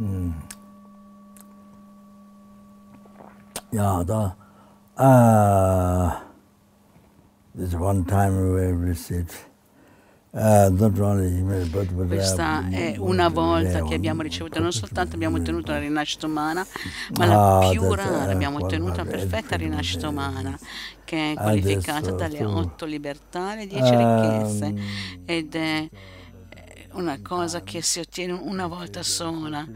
Mm. Yeah, the, uh, this one time we received, but Questa è una volta che abbiamo ricevuto, non soltanto abbiamo we- ottenuto la rinascita umana, ma la Ah, più rara abbiamo ottenuto una qual- perfetta rinascita umana, che è Ah, qualificata dalle otto libertà le dieci ricchezze Um, ed è una cosa che si ottiene una volta sola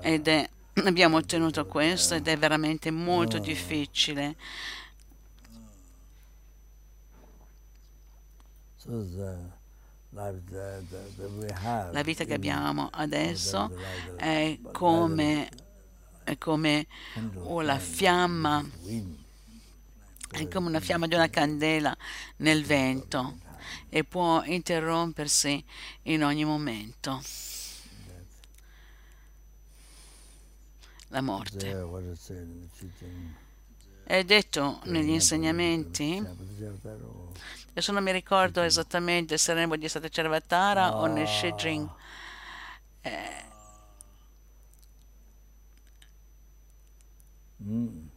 ed è abbiamo ottenuto questo ed è veramente molto difficile. La vita che abbiamo adesso è come, è come la fiamma è come una fiamma di una candela nel vento e può interrompersi in ogni momento. La morte. È detto negli insegnamenti, adesso non mi ricordo esattamente se nel Bodhisattva Charvatara o nel Shijing, Mm.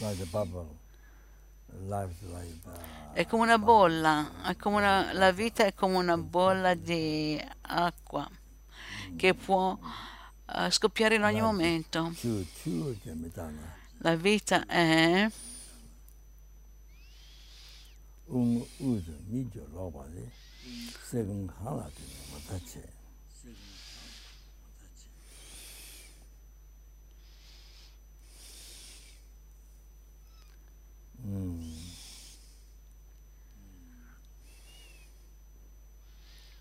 Like a bubble. Life like uh, è come una bolla, è come una- la vita è come una bolla di acqua che può eh, scoppiare in ogni momento. La vita è Un uzu Mm.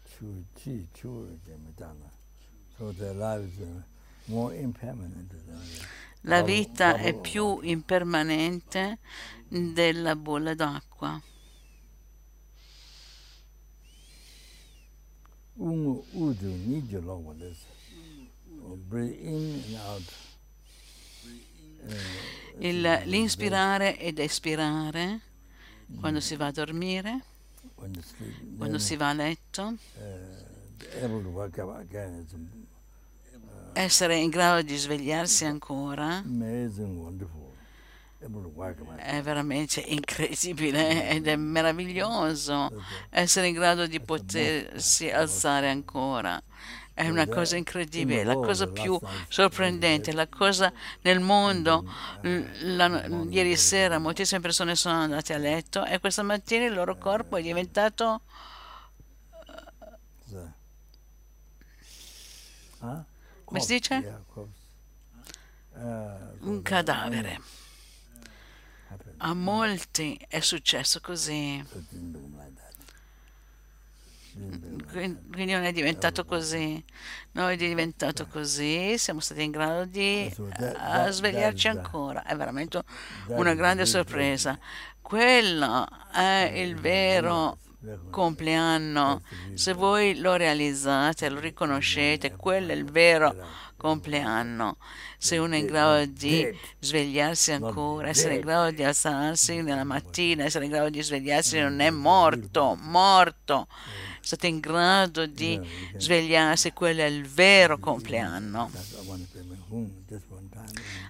Chu chi jemitana. So their lives are more impermanent than La vita è più impermanente della bolla d'acqua. Breathe in and out. Eh, Il- l'inspirare ed espirare quando si va a dormire, quando si va a letto, again is essere in grado di svegliarsi ancora. È veramente incredibile ed è meraviglioso essere in grado di potersi alzare ancora. È una cosa incredibile, la cosa più sorprendente, la cosa nel mondo. l- la- ieri sera moltissime persone sono andate a letto e questa mattina il loro corpo è diventato So, huh? Come si dice? Uh, un cadavere. A molti è successo così. So it didn't become like that. Didn't become like Quin- Quindi non è diventato così. Noi è diventato così, siamo stati in grado di eh, svegliarci ancora. È veramente una grande sorpresa. Quello è il vero compleanno. Se voi lo realizzate, lo riconoscete, quello è il vero compleanno. Se uno è in grado di svegliarsi ancora, essere in grado di alzarsi nella mattina, essere in grado di svegliarsi, non è morto, morto. Siete in grado di svegliarsi, quello è il vero compleanno.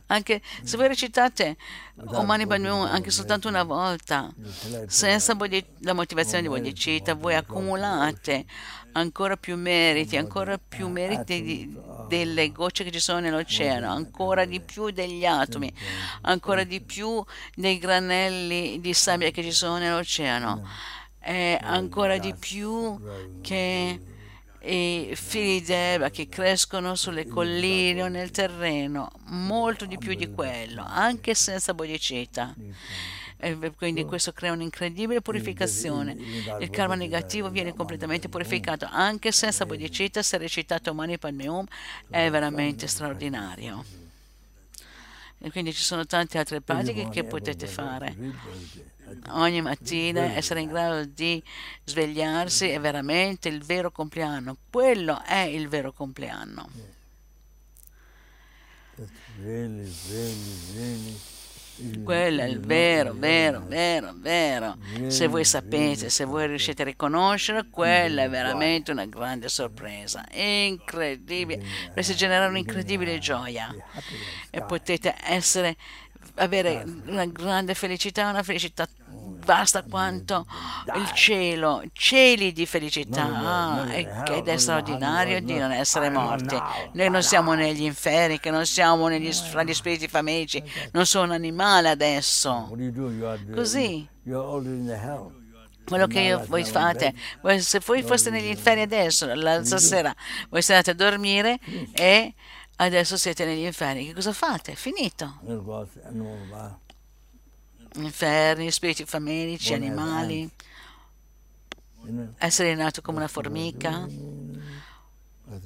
Anche se voi recitate Omani Hum anche soltanto una volta, senza la motivazione di bodhicitta, voi accumulate ancora più meriti, ancora più meriti di- delle gocce che ci sono nell'oceano, ancora di più degli atomi, ancora di più dei granelli di sabbia che ci sono nell'oceano, e ancora di più che i fili d'erba che crescono sulle colline o nel terreno, molto di più di quello, anche senza bodhicitta. E quindi questo crea un'incredibile purificazione. Il karma negativo viene completamente purificato anche senza bodhicitta, se recitate Mani Padme Hum è veramente straordinario. E quindi ci sono tante altre pratiche che potete fare. Ogni mattina essere in grado di svegliarsi è veramente il vero compleanno. Quello è il vero compleanno. Really, really, really Quello è il vero, vero, vero, vero. Se voi sapete, se voi riuscite a riconoscere, quella è veramente una grande sorpresa. Incredibile. Potreste generare un'incredibile gioia. E potete essere, avere una grande felicità, una felicità vasta quanto il cielo, cieli di felicità. Ah, ed è straordinario di non essere morti. Noi non siamo negli inferi, che non siamo negli, fra gli spiriti famelici, non sono animale adesso. Così. quello che io, voi fate, se voi foste negli inferi adesso, l'altra sera, voi state a dormire e adesso siete negli inferi, che cosa fate? Finito inferni, spiriti famelici, animali, essere nato come una formica,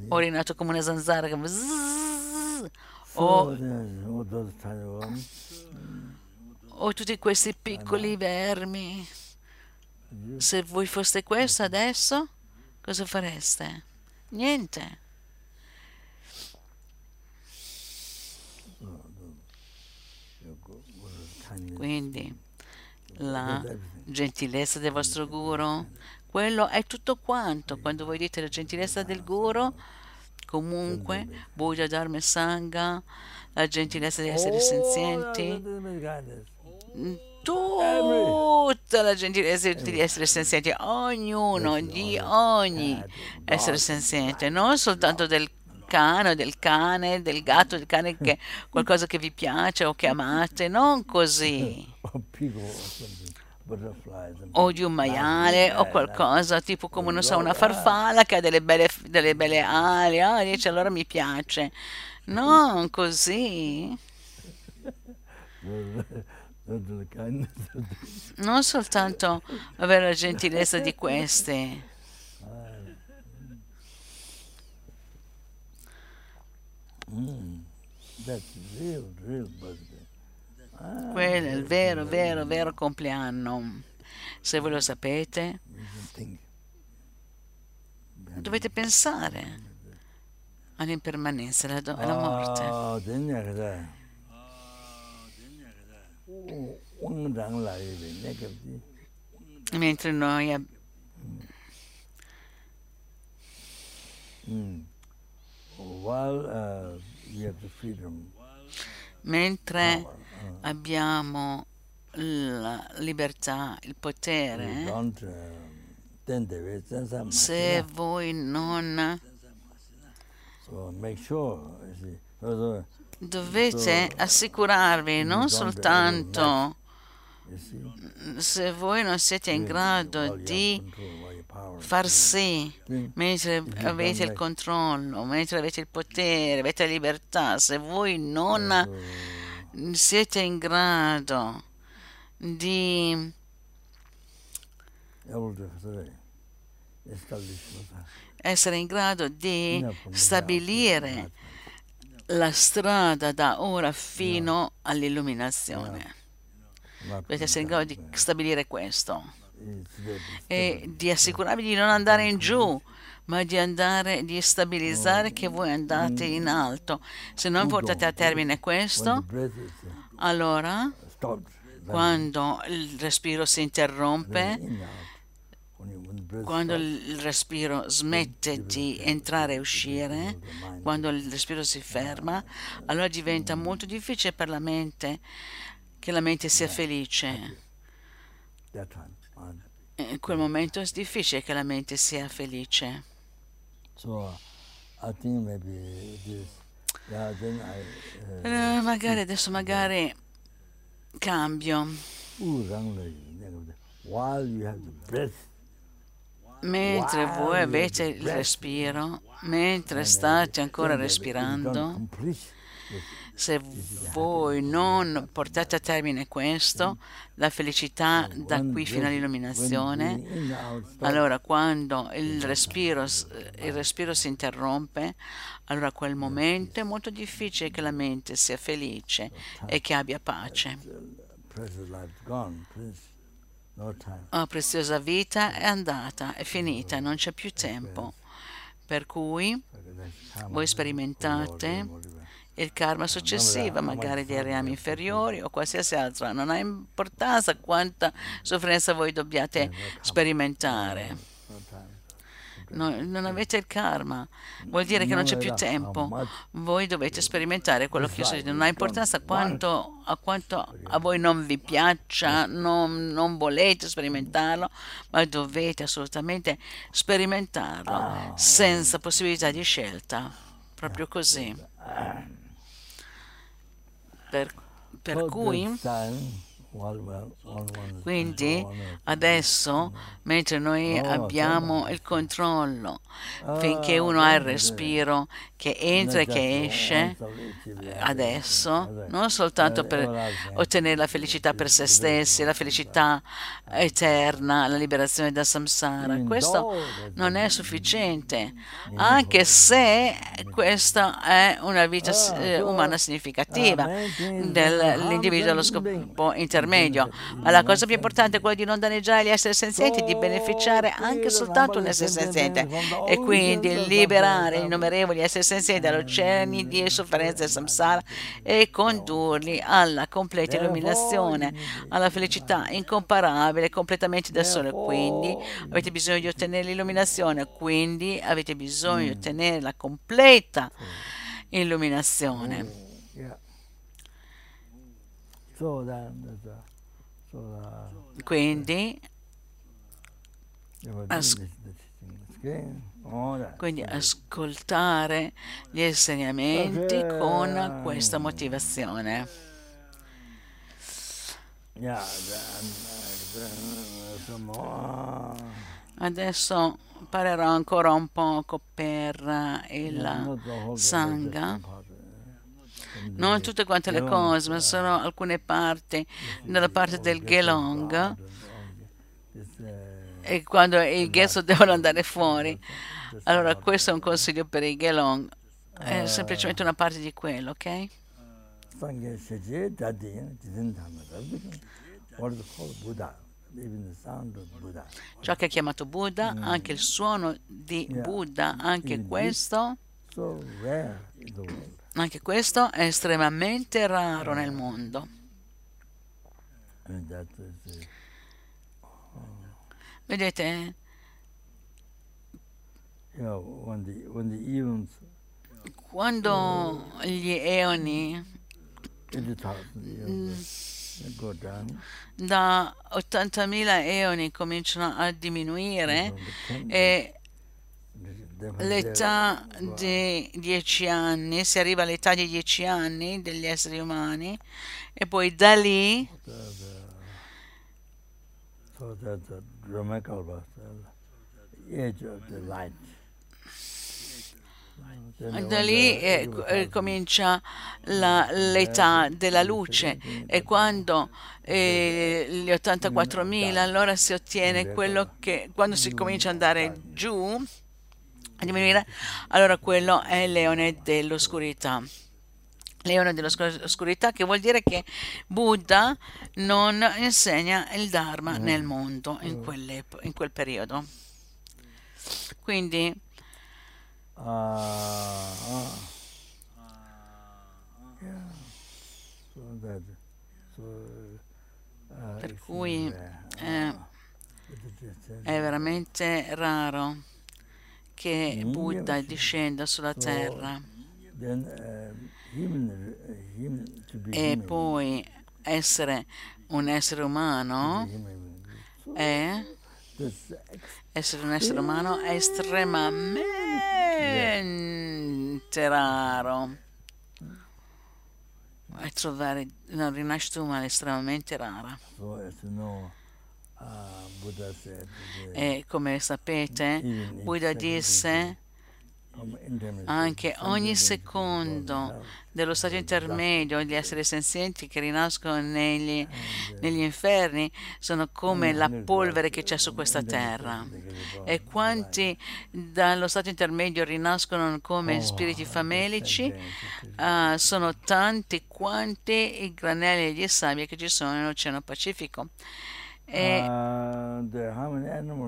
o rinato come una zanzara che zzz, o, o tutti questi piccoli vermi. Se voi foste questo adesso, cosa fareste? Niente. Quindi la gentilezza del vostro guru, quello è tutto quanto. Quando voi dite la gentilezza del guru, comunque Buddha Dharma Sangha, la gentilezza degli esseri senzienti, tutta la gentilezza di esseri senzienti, ognuno di ogni essere senziente, non soltanto del cane, del cane, del gatto, del cane che qualcosa che vi piace o che amate, non così. O di un maiale o qualcosa tipo come non so, una farfalla che ha delle belle, delle belle ali, oh, dice allora mi piace. Non così. Non soltanto avere la gentilezza di queste. Quello è il vero, vero, vero. compleanno. Se voi lo sapete, dovete pensare all'impermanenza e alla morte. Mentre noi ab- mentre abbiamo la libertà, il potere, se voi non dovete assicurarvi non soltanto se voi non siete in grado di far sì, mentre avete il controllo, mentre avete il potere, avete la libertà, se voi non siete in grado di essere in grado di stabilire la strada da ora fino all'illuminazione. Dovete essere in grado di stabilire questo. E di assicurarvi di non andare in giù, ma di andare, di stabilizzare che voi andate in alto. Se non portate a termine questo, allora quando il respiro si interrompe, quando il respiro smette di entrare e uscire, quando il respiro si ferma, allora diventa molto difficile per la mente che la mente sia felice. In quel momento è difficile che la mente sia felice. Uh, magari adesso magari cambio. Mentre voi avete il respiro, mentre state ancora respirando, se voi non portate a termine questo, la felicità da qui fino all'illuminazione, allora quando il respiro, il respiro si interrompe, allora a quel momento è molto difficile che la mente sia felice e che abbia pace. La preziosa vita è andata, è finita, non c'è più tempo. Per cui voi sperimentate il karma successivo, magari dei reami inferiori o qualsiasi altro. Non ha importanza quanta sofferenza voi dobbiate sperimentare. No, non avete il karma, vuol dire che non c'è più tempo. Voi dovete sperimentare quello che succede. Non ha importanza quanto, a quanto a voi non vi piaccia, non, non volete sperimentarlo, ma dovete assolutamente sperimentarlo senza possibilità di scelta. Proprio così. Per, per cui quindi adesso, mentre noi abbiamo il controllo, finché uno ha il respiro che entra e che esce, adesso, non soltanto per ottenere la felicità per se stessi, la felicità eterna, la liberazione da samsara, questo non è sufficiente, anche se questa è una vita umana significativa dell'individuo allo scopo intermedio intermedio, ma la cosa più importante è quella di non danneggiare gli esseri senzienti, di beneficiare anche soltanto un essere senziente. e quindi liberare innumerevoli esseri senzienti dagli oceani di sofferenza e samsara e condurli alla completa illuminazione, alla felicità incomparabile, completamente da solo. Quindi avete bisogno di ottenere l'illuminazione, quindi avete bisogno di ottenere la completa illuminazione. Quindi, as- quindi ascoltare gli insegnamenti con questa motivazione. Adesso parlerò ancora un poco per il Sangha non tutte quante le cose, ma sono alcune parti nella parte del Gelong e quando i Gesso devono andare fuori. Allora questo è un consiglio per i Gelong, è semplicemente una parte di quello, ok? Ciò che è chiamato Buddha, anche il suono di Buddha, anche questo anche questo è estremamente raro nel mondo. Vedete? Quando gli eoni da 80.000 eoni cominciano a diminuire e l'età di dieci anni, si arriva all'età di dieci anni degli esseri umani e poi da lì da lì eh, eh, comincia la, l'età della luce e quando eh, gli 84.000 allora si ottiene quello che quando si comincia ad andare giù a diminuire, allora quello è il leone dell'oscurità. Leone dell'oscurità che vuol dire che Buddha non insegna il Dharma mm. nel mondo in, in, quel periodo. Quindi uh, uh, yeah. so that, so, uh, per cui eh, è veramente raro che Buddha discenda sulla terra. e poi essere un essere umano è essere un essere umano è estremamente raro. E trovare una rinascita umana estremamente rara e come sapete, Buddha disse anche ogni secondo dello stato intermedio gli esseri senzienti che rinascono negli, negli, inferni sono come la polvere che c'è su questa terra. E quanti dallo stato intermedio rinascono come spiriti famelici uh, sono tanti quanti i granelli di sabbia che ci sono nell'oceano Pacifico E, uh,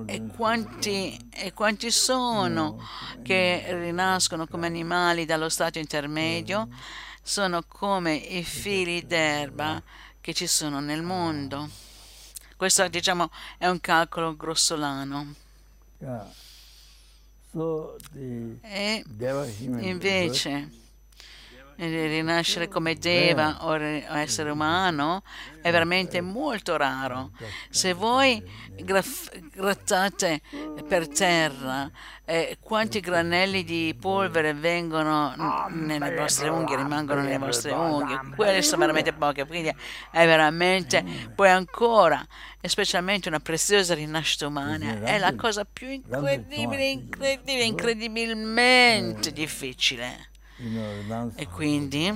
e in- quanti, e quanti sono che rinascono come animali dallo stato intermedio? Sono come i fili d'erba che ci sono nel mondo. Questo, diciamo, è un calcolo grossolano. E invece eh, rinascere come Deva o re- o essere umano è veramente molto raro. Se voi grattate per terra eh, quanti granelli di polvere vengono nelle vostre unghie, rimangono nelle vostre unghie, quelle sono veramente poche, quindi è veramente, poi ancora, e specialmente una preziosa rinascita umana, è la cosa più incredibile, incredibile, incredibilmente difficile. E quindi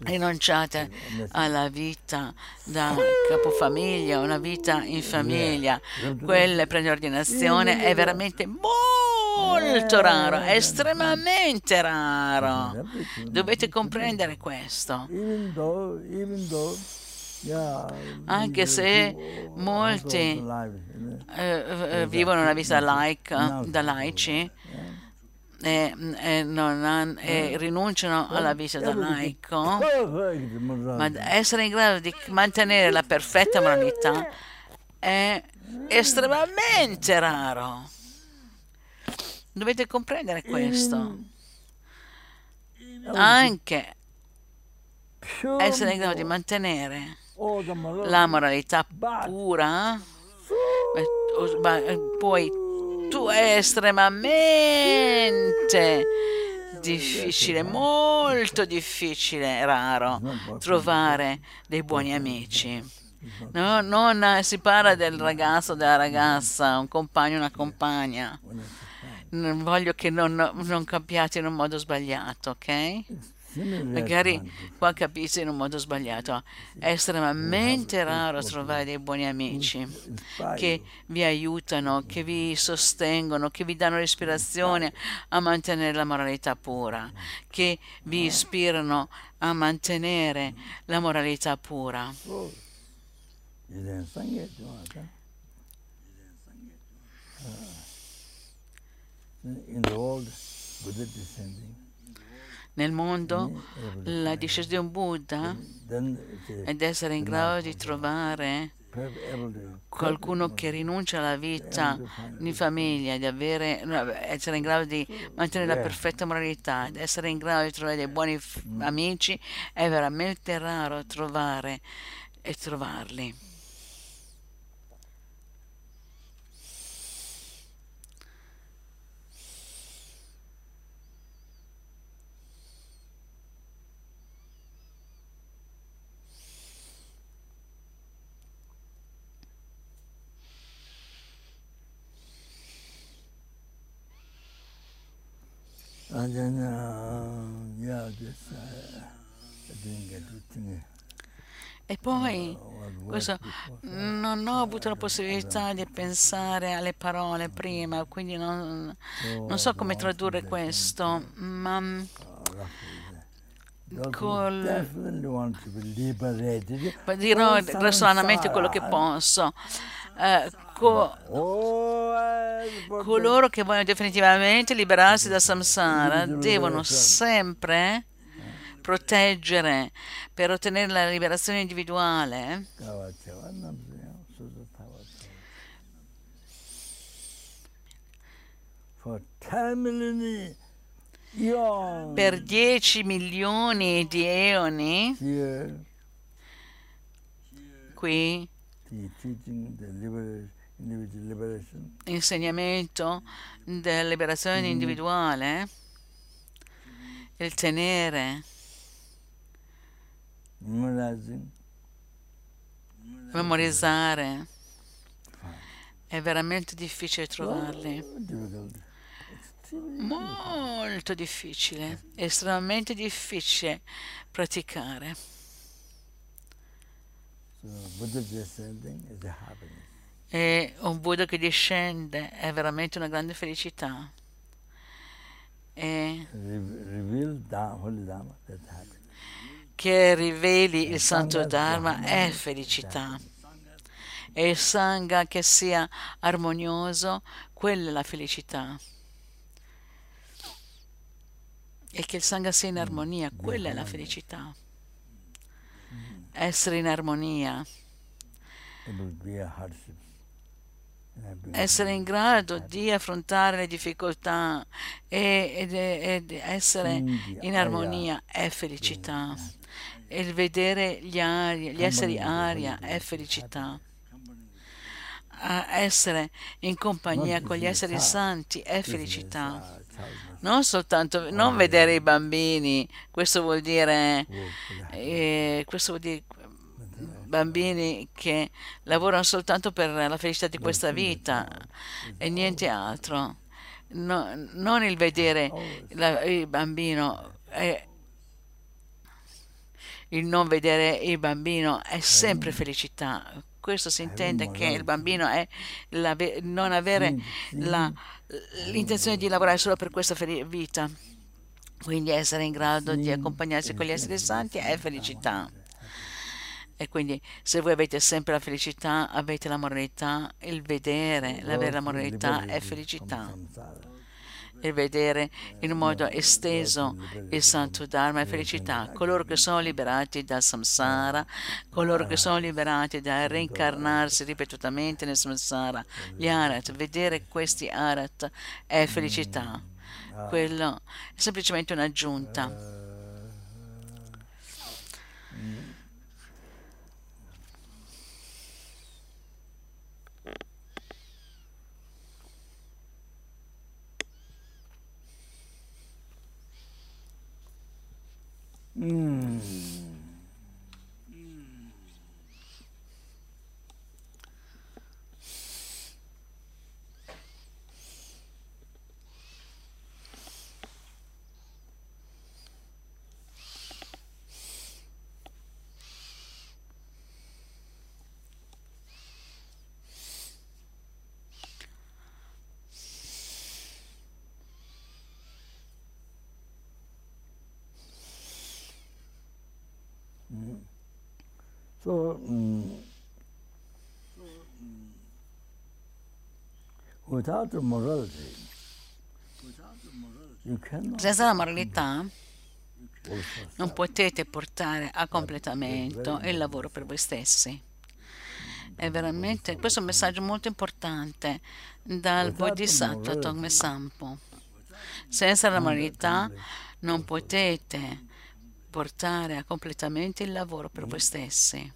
rinunciate alla vita da capofamiglia, una vita in famiglia, quelle preordinazione è veramente molto raro, è estremamente raro. Dovete comprendere questo. Anche se molti eh, eh, vivono una vita laica, da laici, e, e non han- e rinunciano alla vita da laico, ma essere in grado di mantenere la perfetta moralità è estremamente raro. Dovete comprendere questo. Anche Pure essere in grado di mantenere morality. la moralità pura, eh, ma eh, poi tu è estremamente difficile, molto difficile, raro trovare dei buoni amici. No, non si parla del ragazzo, della ragazza, un compagno, una compagna. Non voglio che non, non capiate in un modo sbagliato, ok? magari qua capisce in un modo sbagliato, è estremamente raro trovare dei buoni amici che vi aiutano, che vi sostengono, che vi danno l'ispirazione a mantenere la moralità pura, che vi ispirano a mantenere la moralità pura. In the old Buddha descending. Nel mondo la discesa di un Buddha ed essere in grado di trovare qualcuno che rinuncia alla vita in famiglia, di avere, essere in grado di mantenere la perfetta moralità, di essere in grado di trovare dei buoni f- amici, è veramente raro trovare e trovarli. And then, uh, yeah, this, uh, think E poi was questo, non ho avuto la possibilità di pensare alle parole prima, quindi non, non so come tradurre questo, ma mm, who col- dirò grossolanamente quello che posso. Eh, co- Oh, eh, coloro che vogliono definitivamente liberarsi da samsara devono sempre proteggere per ottenere la liberazione individuale per 10 milioni di eoni qui insegnamento della liberazione individuale il tenere. Memorizzare. È veramente difficile trovarli. Difficult. molto difficile estremamente difficile praticare. So Buddha descending is a happiness. E un Buddha che discende è veramente una grande felicità. E che riveli il santo Dharma è felicità. e il sangha che sia armonioso, quella è la felicità. E che il sangha sia in armonia, quella è la felicità. Essere in armonia essere in grado di affrontare le difficoltà ed, ed essere in armonia è felicità. Il vedere gli, aria, gli esseri aria è felicità. essere in compagnia con gli esseri santi è felicità. Non soltanto non vedere i bambini, questo vuol dire, eh, questo vuol dire bambini che lavorano soltanto per la felicità di questa vita e niente altro. No, non il vedere la, il bambino, eh, il non vedere il bambino è sempre felicità. Questo si intende che il bambino è la, non avere la, l'intenzione di lavorare solo per questa vita. Quindi essere in grado di accompagnarsi con gli esseri santi è felicità. E quindi se voi avete sempre la felicità, avete la moralità, il vedere, l'avere la moralità è felicità. Il vedere in modo esteso il Santo Dharma è felicità. Coloro che sono liberati dal samsara, coloro che sono liberati dal reincarnarsi ripetutamente nel samsara, gli arat, vedere questi arat è felicità. Quello è semplicemente un'aggiunta. Mm. Senza la moralità non potete portare a completamento il lavoro per voi stessi. È veramente, questo è un messaggio molto importante dal Bodhisattva Tongme Sampo. Senza la moralità non potete portare a completamento il lavoro per voi stessi.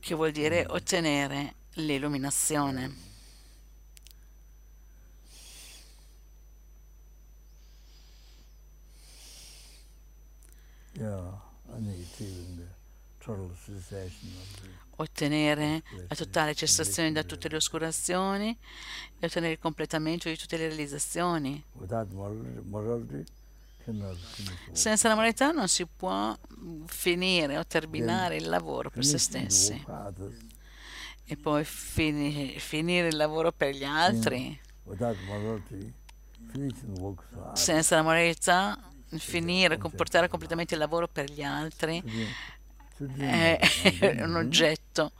Che vuol dire ottenere l'illuminazione. Ottenere la totale cessazione da tutte le oscurazioni e ottenere il completamento di tutte le realizzazioni. Senza la moralità non si può finire o terminare il lavoro per se stessi. e poi fini, finire il lavoro per gli altri. Senza la moralità finire, portare completamente il lavoro per gli altri è un oggetto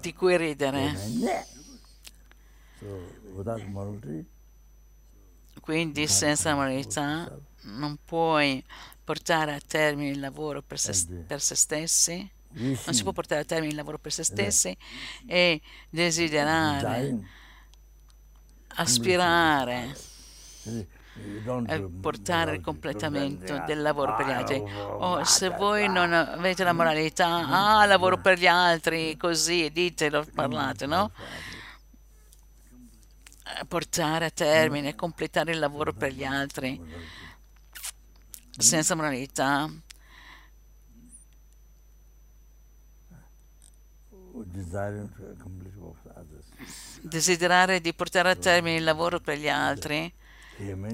di cui ridere. Quindi senza moralità non puoi portare a termine il lavoro per se, per se stessi, non si può portare a termine il lavoro per se stessi e desiderare, aspirare portare il completamento del lavoro per gli altri. O oh, se voi non avete la moralità, ah, lavoro per gli altri, così, ditelo, parlate, no? Portare a termine, completare il lavoro per gli altri. Senza moralità. Desiderare di portare a termine il lavoro per gli altri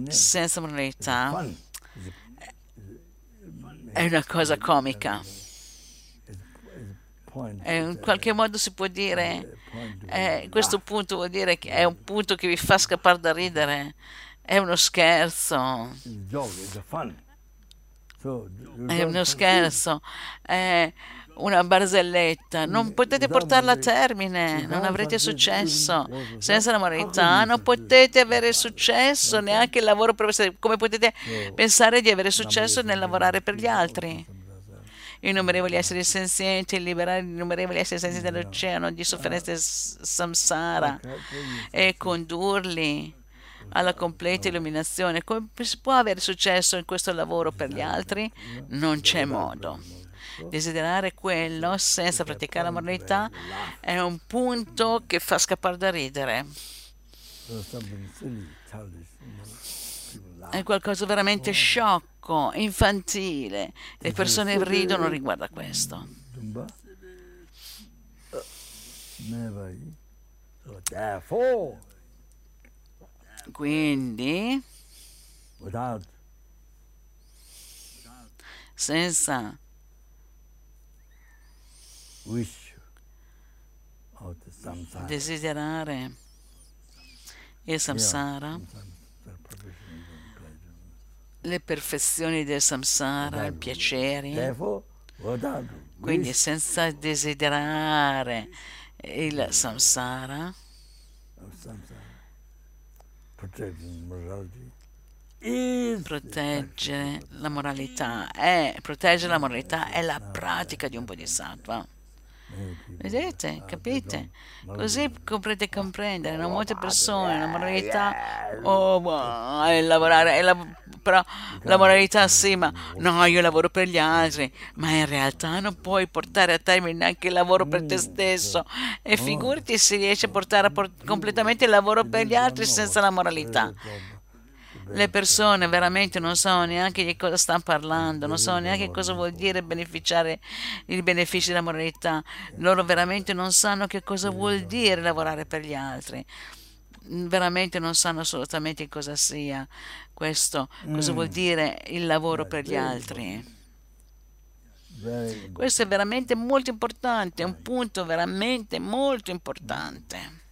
senza moralità è una cosa comica. E in qualche modo si può dire, eh, questo punto vuol dire che è un punto che vi fa scappare da ridere, è uno scherzo. È uno scherzo, è una barzelletta. Non potete portarla a termine, non avrete successo. Senza la moralità non potete avere successo, neanche il lavoro professionale. Come potete pensare di avere successo nel lavorare per gli altri? Innumerevoli esseri senzienti, liberare innumerevoli esseri senzienti dall'oceano di sofferenze s- samsara e condurli alla completa illuminazione. Come si può avere successo in questo lavoro per gli altri? Non c'è modo. Desiderare quello senza praticare la moralità è un punto che fa scappare da ridere. È qualcosa veramente sciocco, infantile. Le persone ridono riguardo a questo. Therefore, Quindi, without senza. Desiderare. Il samsara, Sometimes the provision and pleasure. Le perfezioni del samsara, i piaceri, quindi senza desiderare il samsara, proteggere la moralità è, proteggere la moralità è la pratica di un bodhisattva. people Vedete, capite? Così potrete comprendere, no? molte persone, la moralità, oh, è lavorare, è la- però la moralità sì, ma no, io lavoro per gli altri, ma in realtà non puoi portare a termine neanche il lavoro per te stesso. E figurati se riesci a portare a por- completamente il lavoro per gli altri senza la moralità. Le persone veramente non sanno neanche di cosa stanno parlando, non sanno neanche cosa vuol dire beneficiare i benefici della moralità. Loro veramente non sanno che cosa vuol dire lavorare per gli altri. Veramente non sanno assolutamente cosa sia questo, cosa vuol dire il lavoro per gli altri. Questo è veramente molto importante, è un punto veramente molto importante.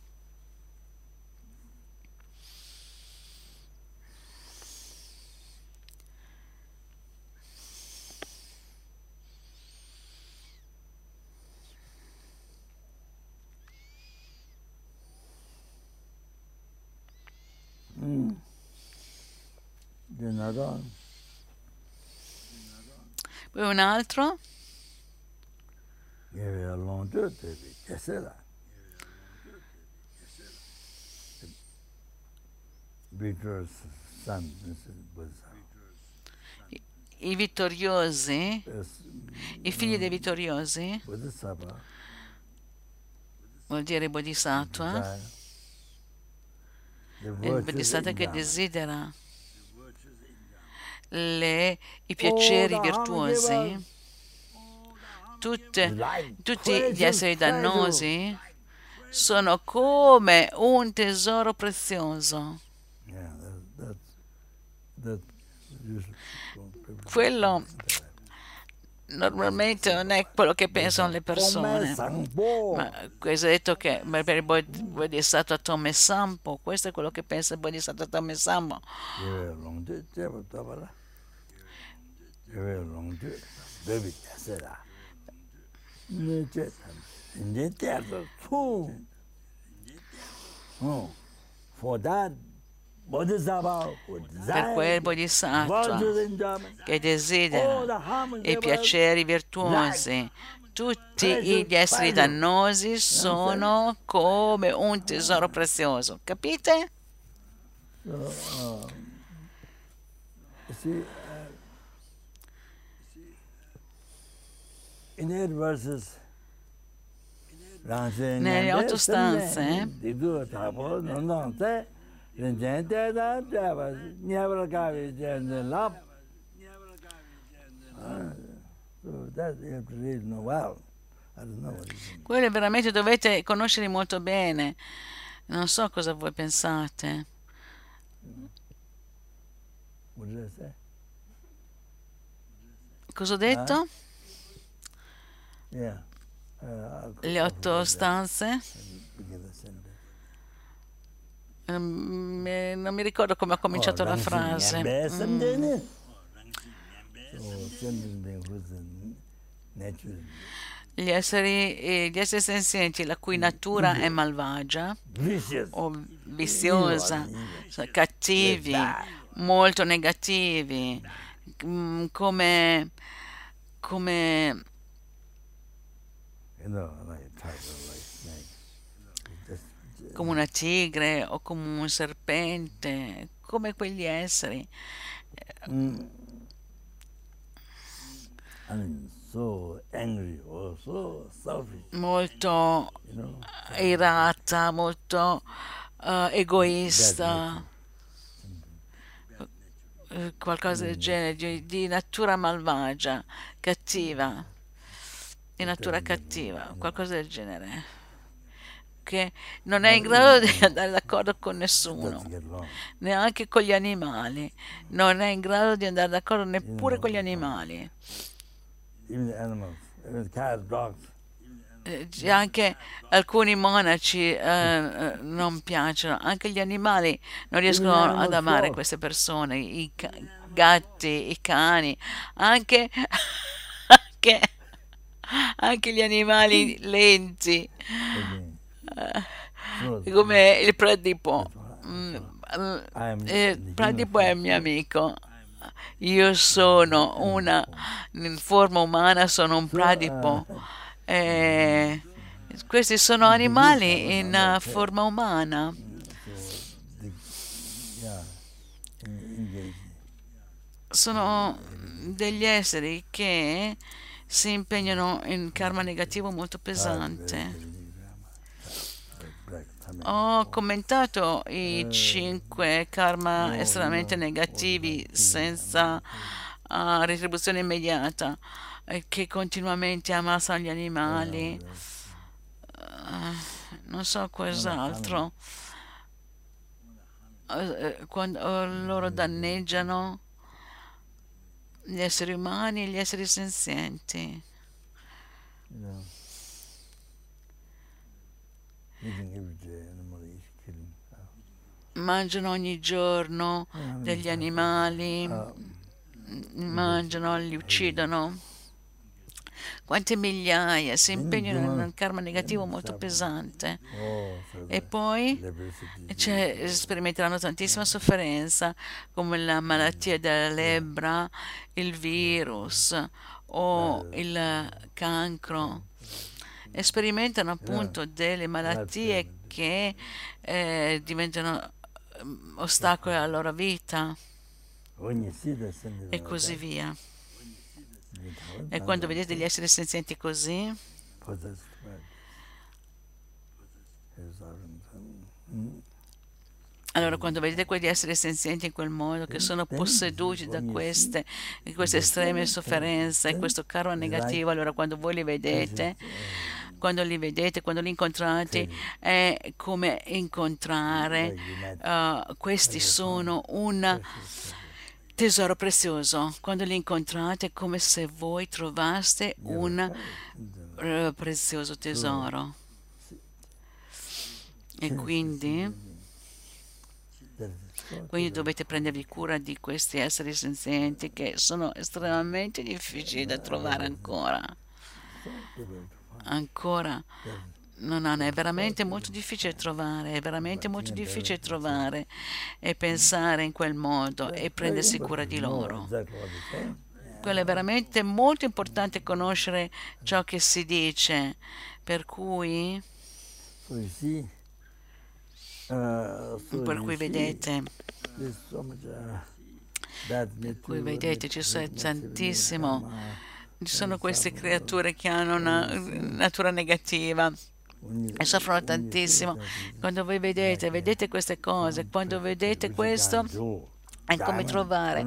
Then another Poi un altro, gave it a long to it, baby. Yes, it. Victor's son this was i vittoriosi, i figli dei vittoriosi, vuol dire bodhisattva, il bodhisattva in che desidera le- i piaceri virtuosi, tutte, tutti gli esseri dannosi sono come un tesoro prezioso. Quello normalmente non è quello che pensano le persone. Ma questo è detto che per il Bod- Bodhisattva Tome Sampo, questo è quello che pensa il Bodhisattva Tome Sampo. For that, Bodhisattva would Per quel Bodhisattva che desidera i piaceri virtuosi, tutti gli esseri dannosi sono come un tesoro prezioso. Capite? So, you see, in eight verses, Nelle otto stanze, di due tavole, non non te, gente da deva, never cavi gente what it means. quelli veramente dovete conoscerli molto bene. Non so cosa voi pensate. Cosa ho detto? Yeah. Uh, Le I'll otto stanze? Sentence. Non mi, ricordo come ho cominciato Oh, la frase. Mm. nature Gli esseri, eh, gli esseri senzienti la cui natura è malvagia o viziosa, so- cattivi, molto negativi, mm, come, come You know, like tiger, like snake. Just come una tigre o come un serpente, come quegli esseri. Mean, so selfish. molto You know, irata, molto eh, egoista, eh, qualcosa del genere, di, di natura malvagia, cattiva, di natura cattiva, qualcosa del genere, che non è in grado di andare d'accordo con nessuno, neanche con gli animali, non è in grado di andare d'accordo neppure con gli animali. Dogs. Eh, anche alcuni monaci eh, eh, non piacciono, anche gli animali non riescono ad amare queste persone, i gatti, i cani, anche, anche, anche gli animali lenti, come il pradipo. Mm, I am eh, in the Pradipo è mio amico. Io sono una, in forma umana sono un pradipo. Eh, questi sono animali in eh, forma umana. Sono degli esseri che si impegnano in karma negativo molto pesante. Black tummy. Ho commentato i cinque karma estremamente negativi senza ah, retribuzione immediata eh, che continuamente ammassano gli animali. Ah, non so cos'altro. Eh, eh, Quando eh, loro danneggiano gli esseri umani e gli esseri senzienti. Mangiano ogni giorno degli animali. Mangiano, li uccidono. Quante migliaia si impegnano in un karma negativo molto pesante. Oh, e poi cioè, sperimenteranno tantissima sofferenza come la malattia della lebbra, il virus o il cancro. E sperimentano appunto delle malattie che eh, diventano mm, ostacoli alla loro vita. E così via. E quando vedete gli esseri senzienti così, his organs. allora quando vedete quegli esseri senzienti in quel modo, che sono posseduti da queste, queste estreme sofferenze e questo karma negativo, allora quando voi li vedete, quando li vedete, quando li incontrate, è come incontrare, uh, questi sono un tesoro prezioso. Quando li incontrate è come se voi trovaste un eh, prezioso tesoro. E quindi, quindi dovete prendervi cura di questi esseri senzienti che sono estremamente difficili da trovare ancora. Ancora non hanno, è veramente molto difficile trovare, è veramente molto difficile trovare e pensare in quel modo e prendersi cura di loro. Saying. Quello è veramente molto importante conoscere ciò che si dice, per cui, so per cui vedete, cui nature, vedete ci sono tantissimo, ci sono queste creature che hanno una natura negativa e soffrono tantissimo. Quando voi vedete, vedete queste cose, quando vedete questo è come trovare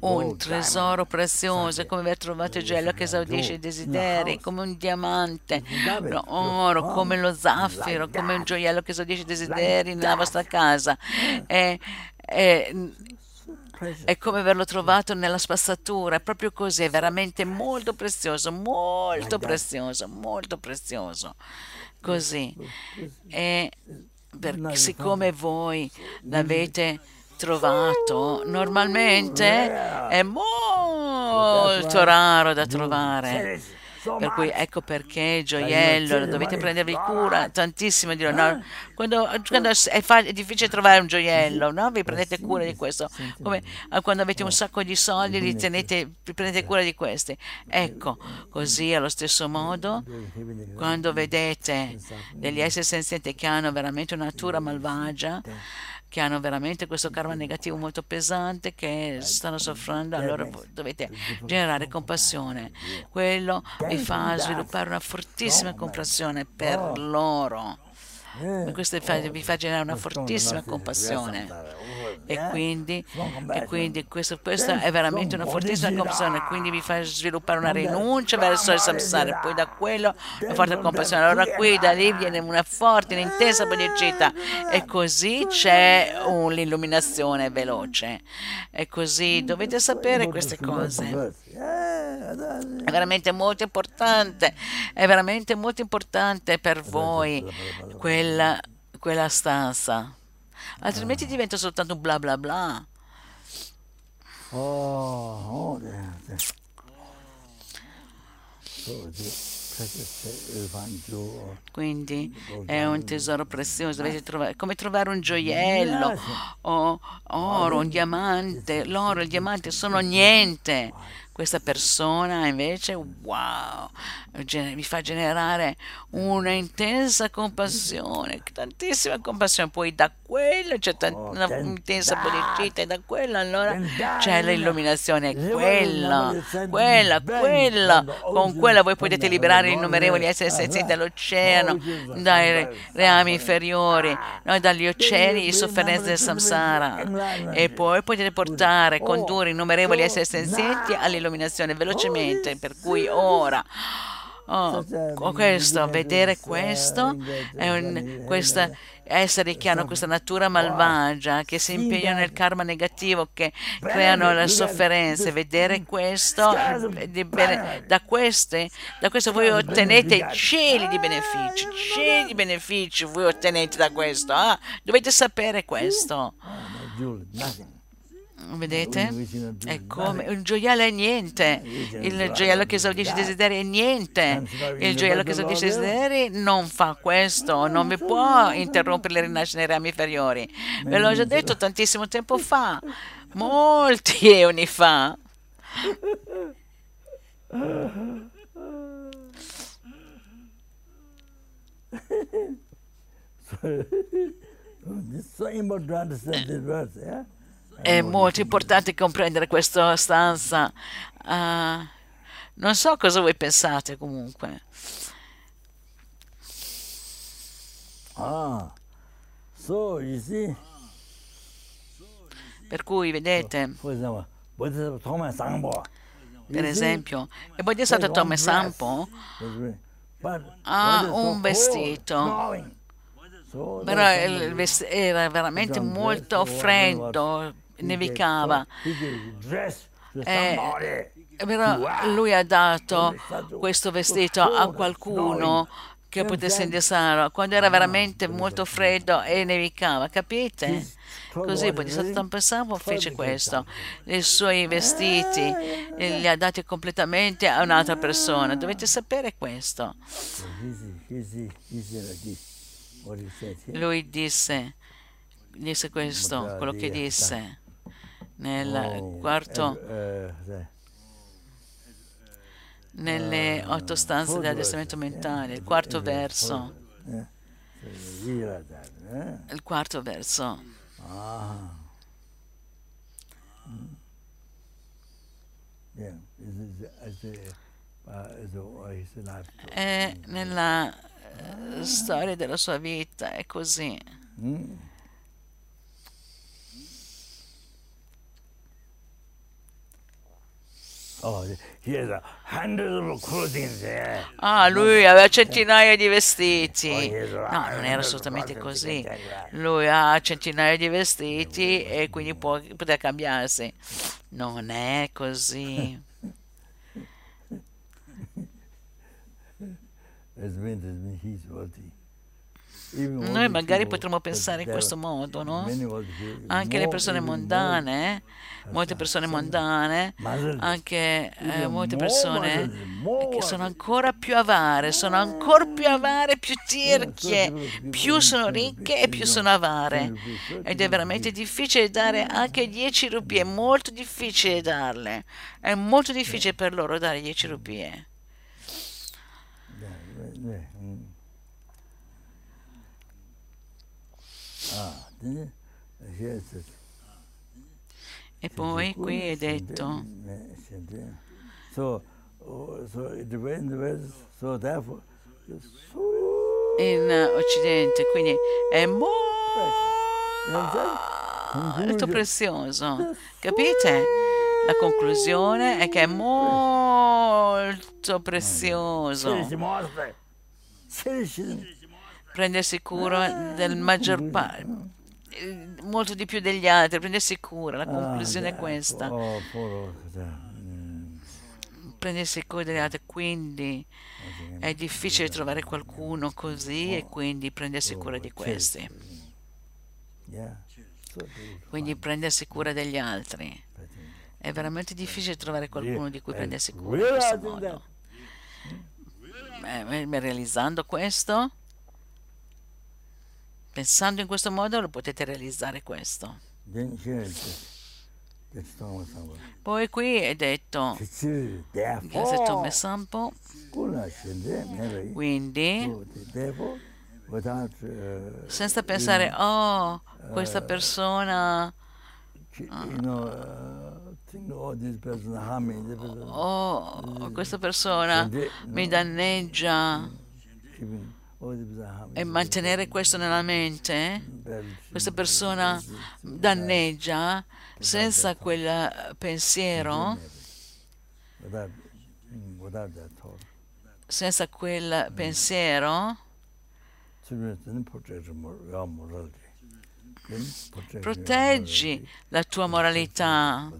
un tesoro prezioso, come aver trovato il gioiello che esaudisce i desideri, come un diamante, oro, come lo zaffiro, come un gioiello che esaudisce i desideri nella vostra casa. È, è, è come averlo trovato nella spazzatura, è proprio così, è veramente molto prezioso, molto prezioso, molto prezioso. Così. E per- siccome voi l'avete trovato, normalmente è molto raro da trovare. Per cui ecco perché gioiello lo dovete prendervi cura tantissimo di no? Ah. quando, quando è, è difficile trovare un gioiello, no? vi prendete cura di questo. Come eh, quando avete un sacco di soldi, li tenete, vi prendete cura di questi. Ecco, così allo stesso modo, quando vedete degli esseri senzienti che hanno veramente una natura malvagia, che hanno veramente questo karma negativo molto pesante, che stanno soffrendo, allora dovete generare compassione. Quello vi fa sviluppare una fortissima compassione per loro. Questo vi fa generare una fortissima compassione e quindi, e quindi questo, questa è veramente una fortissima compassione quindi vi fa sviluppare una rinuncia verso il samsara poi da quello una forte compassione allora qui da lì viene una forte un'intensa bodhicitta e così c'è l'illuminazione veloce. E così dovete sapere queste cose. è veramente molto importante, è veramente molto importante per voi quella, quella stanza. Altrimenti diventa soltanto un bla bla bla. Oh, oh, Quindi è un tesoro prezioso, dovete trovare, come trovare un gioiello o oro, un diamante. L'oro e il diamante sono niente. Questa persona invece, wow, mi fa generare una intensa compassione, tantissima compassione. Poi da quello c'è tant- una intensa e da quello allora c'è l'illuminazione. Quella, quella, quella, con quella voi potete liberare innumerevoli esseri senzienti dall'oceano, dai reami inferiori, no, dagli oceani di sofferenza del samsara. E poi potete portare, condurre innumerevoli esseri senzienti all'illuminazione velocemente. Per cui ora. Oh, questo, vedere questo, è un, questa, esseri che hanno questa natura malvagia, che si impegnano nel karma negativo, che creano le sofferenze, vedere questo, da, queste, da questo voi ottenete cieli di benefici, cieli di benefici voi ottenete da questo, ah, dovete sapere questo. Vedete? È come il gioiello è niente. Il gioiello che esaudisce i desideri è niente. Il gioiello che esaudisce i desideri non fa questo, non vi può interrompere le rinascite rami inferiori. Ve l'ho già detto tantissimo tempo fa, molti eoni fa. It's so important to understand this verse, yeah? È molto importante comprendere questa stanza. Ah, non so cosa voi pensate comunque. Ah, so see, Per cui, vedete, per esempio, il Bodhisattva Tome Sampo? Ha un vestito, però era veramente molto freddo, nevicava. Eh, però lui ha dato questo vestito a qualcuno che potesse indossarlo. Quando era veramente molto freddo e nevicava, capite? Così Bodhisattva fece questo. I suoi vestiti li ha dati completamente a un'altra persona. Dovete sapere questo. Lui disse, disse questo, quello che disse nel quarto, nelle otto stanze dell'addestramento mentale, il quarto verso, il quarto verso. Ah. Mm. È nella eh, storia della sua vita, è così. Mm. Ah, lui aveva centinaia di vestiti. No, non era assolutamente così. Lui ha centinaia di vestiti e quindi può, poteva cambiarsi. Non è così. As meant as me, he's worthy. Noi magari potremmo pensare in questo modo, no? Anche le persone mondane, molte persone mondane, anche eh, molte persone che sono ancora più avare, sono ancora più avare, più tirchie, più sono ricche e più sono avare. Ed è veramente difficile dare anche 10 rupie, è molto difficile darle, è molto difficile per loro dare 10 rupie. E poi qui è detto. In Occidente, quindi è molto prezioso. Capite? La conclusione è che è molto prezioso prendersi cura del maggior parte molto di più degli altri, prendersi cura, la conclusione è questa. Prendersi cura degli altri, quindi è difficile trovare qualcuno così e quindi prendersi cura di questi. Quindi prendersi cura degli altri. È veramente difficile trovare qualcuno di cui prendersi cura in questo modo. Eh, realizzando questo, pensando in questo modo, lo potete realizzare questo. Poi qui è detto quindi? Senza pensare, oh, questa persona. oh, questa persona mi danneggia e mantenere questo nella mente, questa persona danneggia senza quel pensiero, senza quel pensiero, proteggi la tua moralità,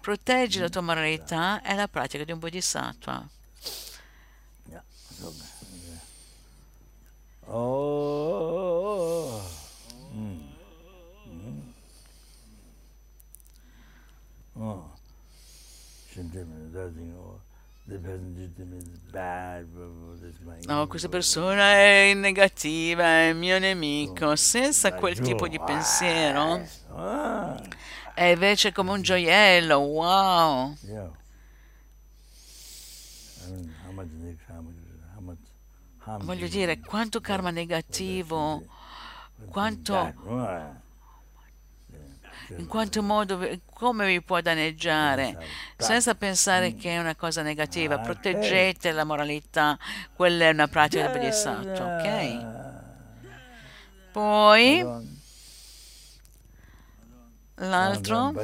proteggi la tua moralità è la pratica di un bodhisattva. Oh. Mm. Mm. Oh. No, questa persona è negativa, è mio nemico, senza quel tipo di pensiero. È invece come un gioiello, wow. Voglio dire, quanto karma negativo, quanto, in quanto modo, come vi può danneggiare, senza pensare che è una cosa negativa. Proteggete la moralità, quella è una pratica del Bodhisattva, ok? Poi, l'altro,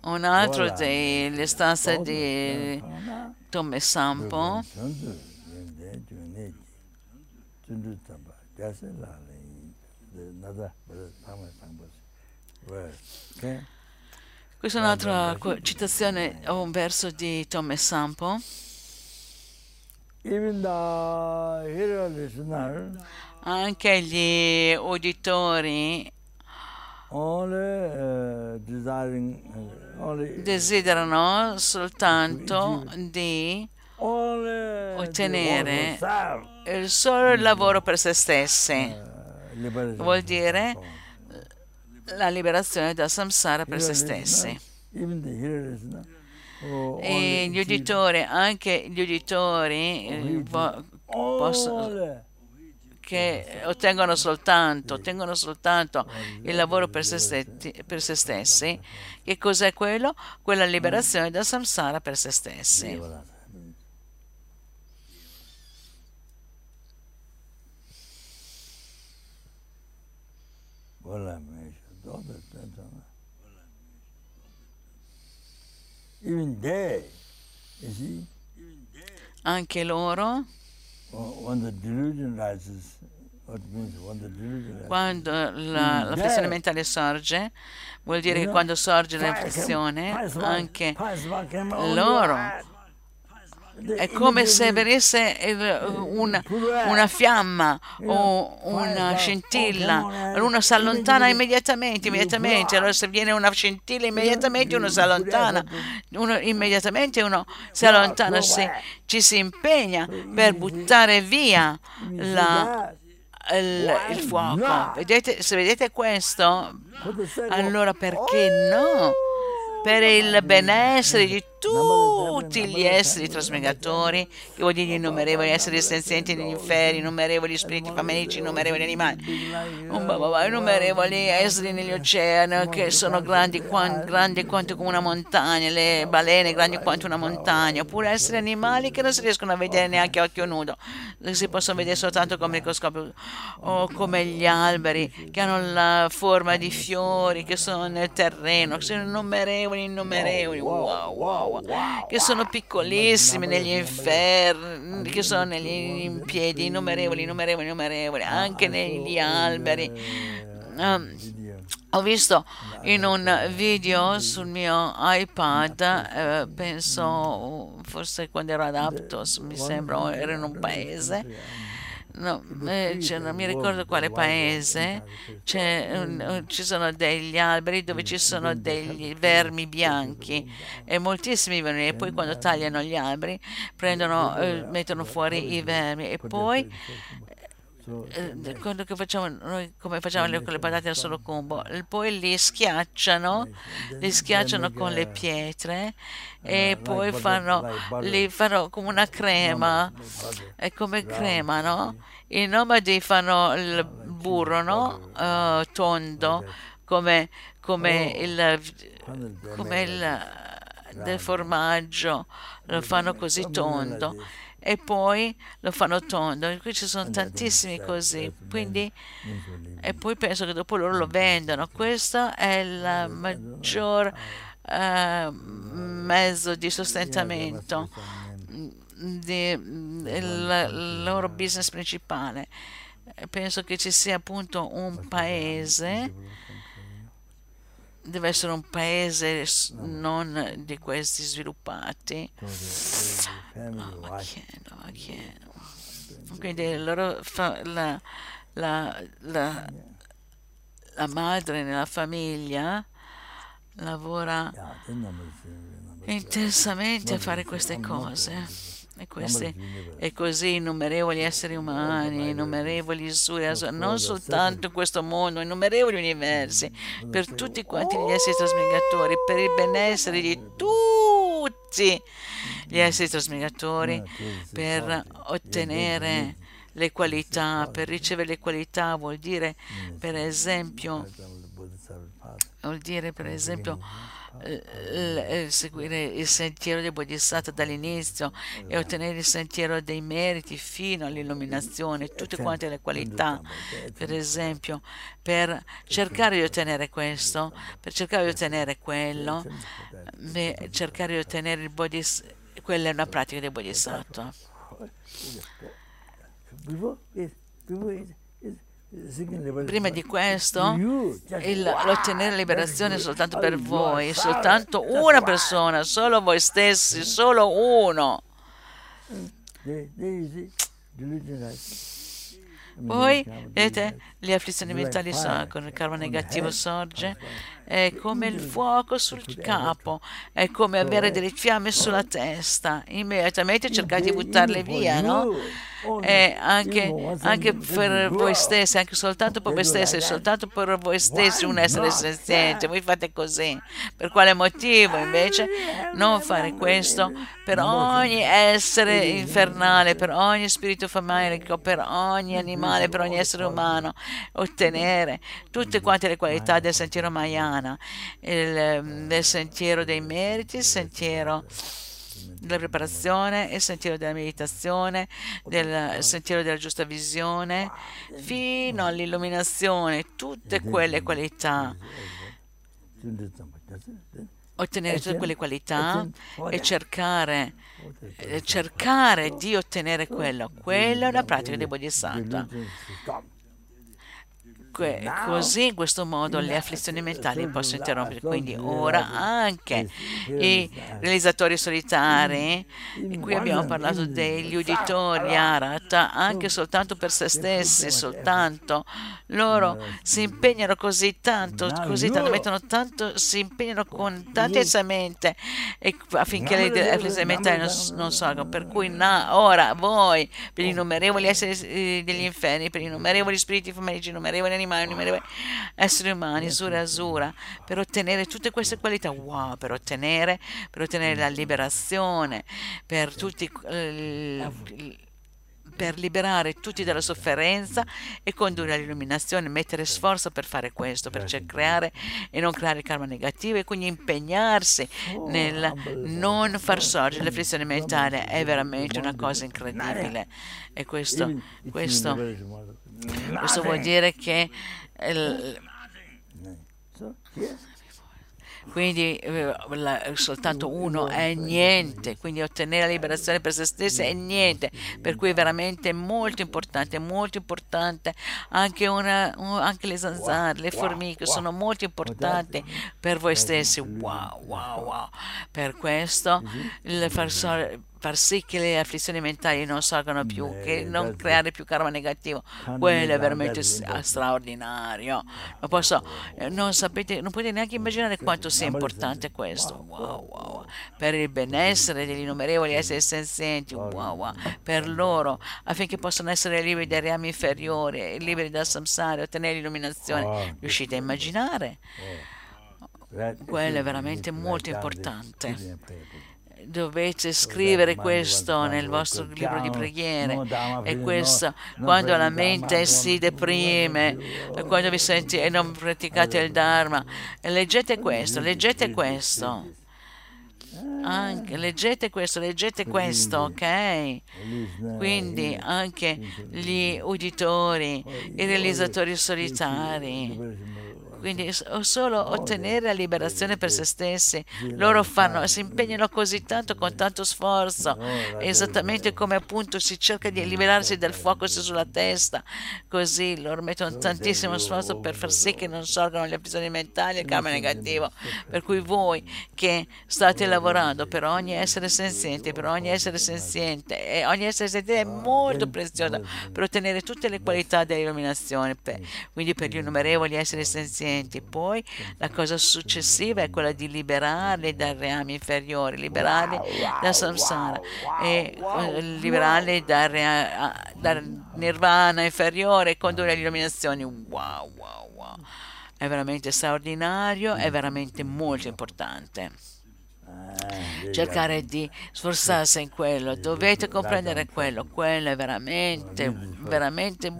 un altro delle stanze di Tome Sampo, questa è un'altra citazione o un verso di Tome Sampo. Anche gli uditori. Desiderano soltanto di ottenere il solo lavoro per se stessi. Vuol dire la liberazione dal samsara per se stessi. E gli uditori, anche gli uditori eh, possono, che ottengono soltanto, ottengono soltanto il lavoro per se, stessi, per se stessi. Che cos'è quello? Quella liberazione dal samsara per se stessi. Anche loro, quando la, la flessione mentale sorge, vuol dire che quando sorge la flessione, anche loro è come se venisse una, una fiamma o una scintilla, uno si allontana immediatamente, immediatamente, allora se viene una scintilla immediatamente uno si allontana, uno, immediatamente uno si allontana, si, ci si impegna per buttare via la, il, il, fuoco. Vedete, se vedete questo, allora perché no? Per il benessere di tutti gli esseri trasmigratori, che vuol dire innumerevoli esseri senzienti negli inferi, innumerevoli spiriti famelici, innumerevoli animali, innumerevoli esseri negli oceani che sono grandi, grandi quanto una montagna, le balene grandi quanto una montagna, oppure esseri animali che non si riescono a vedere neanche a occhio nudo, si possono vedere soltanto con microscopio, o come gli alberi che hanno la forma di fiori che sono nel terreno, che sono innumerevoli, innumerevoli, wow, wow che sono piccolissimi negli inferni, che sono negli in piedi, innumerevoli, innumerevoli, innumerevoli, anche negli alberi. Um, ho visto in un video sul mio iPad, eh, penso forse quando ero ad Aptos, mi sembra, ero in un paese no, eh, non mi ricordo quale paese, un, ci sono degli alberi dove ci sono degli vermi bianchi e moltissimi vermi e poi quando tagliano gli alberi prendono, eh, mettono fuori i vermi e poi eh, quello che facciamo noi come facciamo con le patate al solo combo. poi li schiacciano li schiacciano con le pietre e poi fanno li fanno come una crema. è come crema no? i nomadi fanno il burro no? Uh, tondo come, come il come il del formaggio lo fanno così tondo e poi lo fanno tondo. Qui ci sono tantissimi così, quindi e poi penso che dopo loro lo vendono. Questo è il maggior uh, mezzo di sostentamento, di, il loro business principale. Penso che ci sia appunto un paese deve essere un paese non di questi sviluppati. Oh, ma chiedo, ma chiedo. Quindi loro fa, la, la, la, la madre nella famiglia lavora intensamente a fare queste cose e, questi, e così innumerevoli esseri umani, innumerevoli non soltanto in questo mondo, innumerevoli universi, per tutti quanti gli esseri trasmigratori, per il benessere di tutti gli esseri trasmigratori, per ottenere le qualità, per ricevere le qualità vuol dire per esempio vuol dire per esempio seguire il sentiero del Bodhisattva dall'inizio e ottenere il sentiero dei meriti fino all'illuminazione, tutte quante le qualità, per esempio, per cercare di ottenere questo, per cercare di ottenere quello, per cercare di ottenere il Bodhisattva, quella è una pratica del Bodhisattva. Prima di questo, l'ottenere liberazione è soltanto per voi, soltanto una persona, solo voi stessi, solo uno. Poi, vedete, le afflizioni mentali con il karma negativo sorge, è come il fuoco sul capo, è come avere delle fiamme sulla testa, immediatamente cercate di buttarle via, no? E anche, anche per voi stessi, anche soltanto per voi stessi, soltanto per voi stessi un essere senziente, voi fate così. Per quale motivo invece? non fare questo per ogni essere infernale, per ogni spirito famelico, per ogni animale, per ogni essere umano, ottenere tutte quante le qualità del sentiero Mayana? il, del sentiero dei meriti, il sentiero della preparazione, il sentiero della meditazione, del sentiero della giusta visione, fino all'illuminazione, tutte quelle qualità. Ottenere tutte quelle qualità e cercare, cercare di ottenere quello. Quella è una pratica di Bodhisattva Que- così in questo modo le afflizioni mentali possono interrompere. Quindi ora anche i realizzatori solitari, e qui abbiamo parlato degli uditori Arata, anche soltanto per se stessi, soltanto loro si impegnano così tanto, così tanto, mettono tanto, si impegnano con tanta mente affinché le afflizioni mentali non, non sorgano. Per cui na, ora voi, per gli innumerevoli esseri eh, degli inferni, per gli innumerevoli spiriti fumerici, innumerevoli animali, innumerevoli esseri umani, Sura Azura, per ottenere tutte queste qualità, wow, per ottenere, per ottenere la liberazione, per tutti... Eh, per liberare tutti dalla sofferenza e condurre all'illuminazione, mettere sforzo per fare questo, per creare e non creare karma negativo e quindi impegnarsi nel non far sorgere l'afflizione mentale. è veramente una cosa incredibile. E questo, questo, questo vuol dire che quindi eh, la, soltanto uno è niente, quindi ottenere la liberazione per se stessi è niente, per cui è veramente molto importante, molto importante, anche, una, anche le zanzare, le formiche sono molto importanti per voi stessi, wow, wow, wow, per questo il far far sì che le afflizioni mentali non sorgano più, che non creare più karma negativo, quello è veramente straordinario. Non, posso, eh, non, sapete, non potete neanche immaginare quanto sia importante questo. Wow, wow. Per il benessere degli innumerevoli esseri senzienti, wow, wow. per loro, affinché possano essere liberi dai reami inferiori, liberi dal samsara, ottenere l'illuminazione. Riuscite a immaginare? Quello è veramente molto importante dovete scrivere questo nel vostro libro di preghiere e questo quando la mente si deprime quando vi senti e non praticate il Dharma leggete questo leggete questo anche, leggete questo, leggete questo, ok? Quindi anche gli uditori, i realizzatori solitari, quindi solo ottenere la liberazione per se stessi. Loro fanno, si impegnano così tanto con tanto sforzo, esattamente come appunto si cerca di liberarsi dal fuoco sulla testa, così loro mettono tantissimo sforzo per far sì che non sorgano le prisioni mentali e il karma negativo. Per cui voi che state lavorando per ogni essere senziente, per ogni essere senziente, e ogni essere senziente è molto prezioso per ottenere tutte le qualità dell'illuminazione, quindi per gli innumerevoli esseri senzienti pazienti. Poi la cosa successiva è quella di liberarli dai reami inferiori, liberarli dal samsara. e eh, liberarli dal, rea- dal nirvana inferiore e condurre all'illuminazione. Wow, wow, wow. È veramente straordinario, è veramente molto importante. Cercare di sforzarsi in quello, dovete comprendere quello, quello è veramente, veramente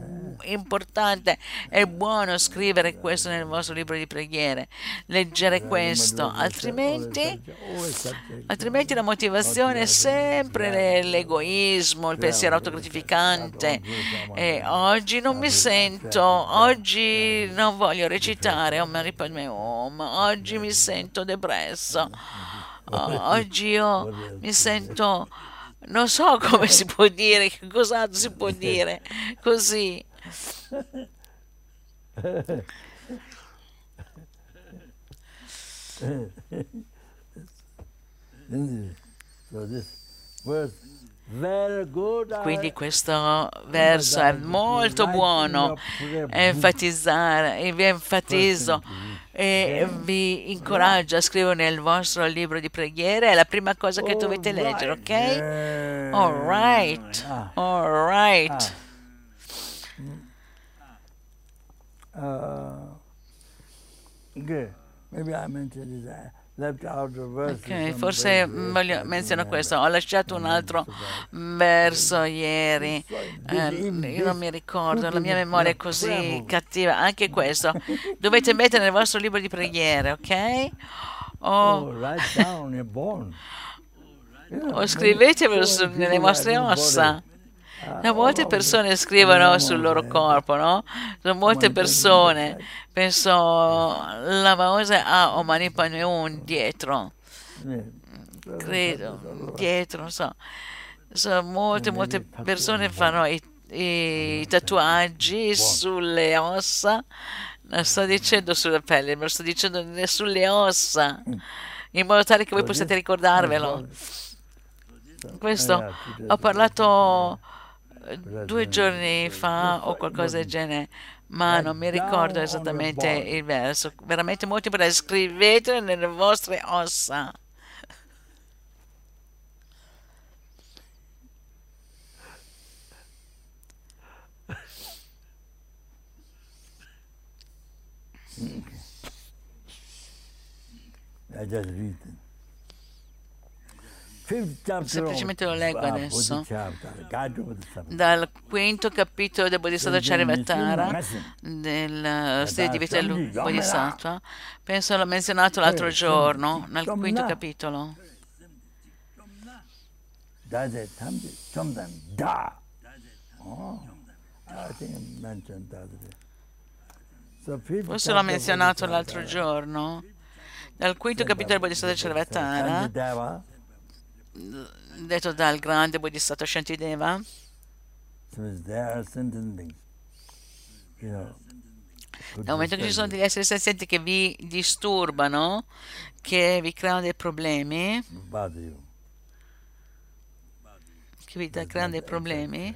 importante, è buono scrivere questo nel vostro libro di preghiere, leggere questo, altrimenti, altrimenti la motivazione è sempre l'egoismo, il pensiero autogratificante. E oggi non mi sento, oggi non voglio recitare Om, oggi mi sento depresso. oggi io mi sento non so come si può dire, che cos'altro si può dire così. Quindi questo verso è molto buono, enfatizzare, vi enfatizzo e vi incoraggio a scrivere nel vostro libro di preghiere, è la prima cosa che dovete leggere, ok? All right, all right. Uh, good. Maybe I mentioned that. Ok, forse voglio, menziono questo. Ho lasciato un altro verso ieri. Eh, io non mi ricordo, la mia memoria è così cattiva. Anche questo. Dovete mettere nel vostro libro di preghiere, ok? O, o scrivetevelo nelle vostre ossa. No, molte persone scrivono sul loro corpo, no? Sono molte persone. Penso la famosa ha Omani Paneun dietro. Credo, dietro, non so. Sono molte, molte persone fanno i i tatuaggi sulle ossa, non sto dicendo sulla pelle, ma sto dicendo sulle ossa, in modo tale che voi possiate ricordarvelo. Questo ho parlato due giorni fa o qualcosa del genere, ma non mi ricordo esattamente il verso. Veramente molto importante, scrivetelo nelle vostre ossa. I just read it. Fifth chapter Semplicemente lo leggo adesso. Dal quinto capitolo del Bodhisattva Charivatara, del eh, stile di vita del Bodhisattva, penso l'ho menzionato l'altro giorno, nel quinto capitolo. Oh, Forse l'ho menzionato l'altro giorno. Dal quinto capitolo del Bodhisattva Charivatara, detto dal grande Bodhisattva Shantideva, Nel momento che ci sono degli esseri senzienti che vi disturbano, che vi creano dei problemi, che vi creano dei problemi,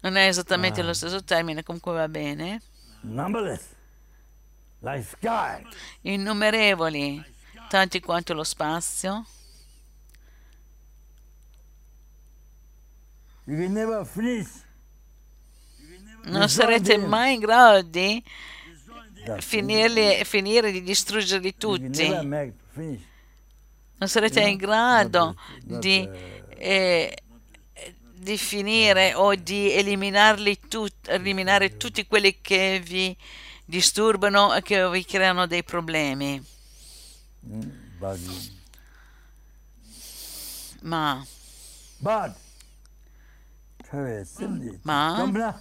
non è esattamente lo stesso termine, comunque va bene. Numberless. Innumerevoli, tanti quanto lo spazio, non sarete mai in grado di finirli, finire. di distruggerli tutti. Non sarete in grado di, eh, di finire o di eliminarli tut- eliminare tutti quelli che vi disturbano e che vi creano dei problemi. Mm, you. Ma But Cindy, Ma-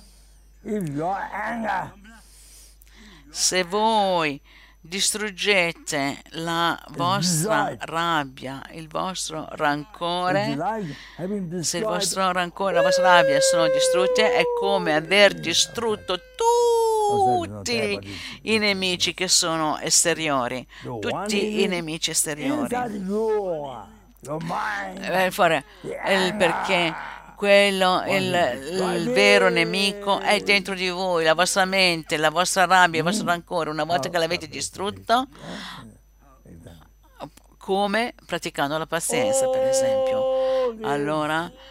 se voi distruggete la vostra rabbia, il vostro rancore, se il vostro rancore e la vostra rabbia sono distrutte, è come aver distrutto tutti i nemici che sono esteriori, tutti i nemici esteriori. Eh, fuori, il perché quello, il, il vero nemico è dentro di voi, la vostra mente, la vostra rabbia, il vostro rancore. Una volta che l'avete distrutto, come? Praticando la pazienza, per esempio. Allora, Outside Cindy,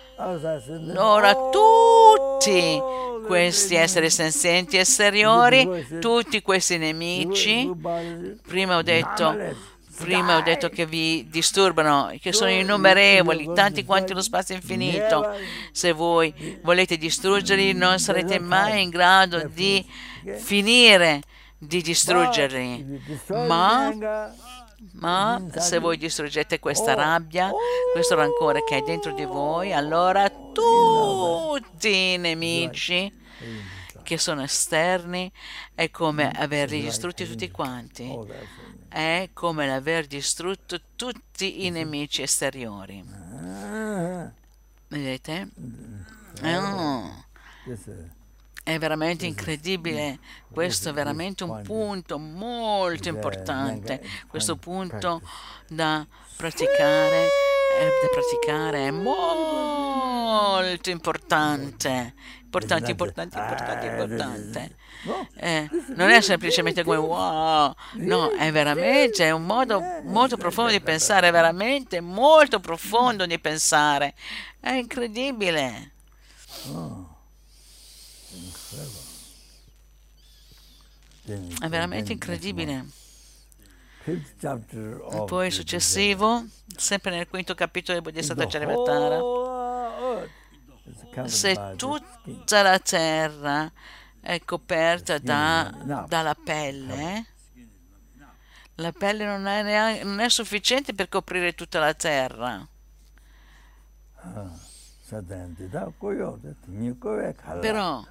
Ora tutti questi esseri senzienti esteriori, tutti questi nemici, prima ho detto, prima ho detto che vi disturbano, che sono innumerevoli, tanti quanti lo spazio infinito. Se voi volete distruggerli, non sarete mai in grado di finire di distruggerli. Ma ma se voi distruggete questa rabbia, questo rancore che è dentro di voi, allora tutti i nemici che sono esterni è come averli distrutti tutti quanti. Oh. È come aver distrutto tutti i nemici esteriori. Ah, Vedete? Oh, this, uh, è veramente incredibile. Questo è veramente un punto molto importante. Questo punto da praticare, eh, da praticare è molto importante. Importante, importante, importante, importante. Eh, non è semplicemente come wow, no, è veramente è un modo molto profondo di pensare, è veramente molto profondo di pensare. È incredibile. oh, È veramente incredibile. E poi successivo, sempre nel quinto capitolo del Bodhisattva Charivatara, se tutta la terra è coperta da- dalla pelle, la pelle non è, neanche- non è sufficiente per coprire tutta la terra. Satan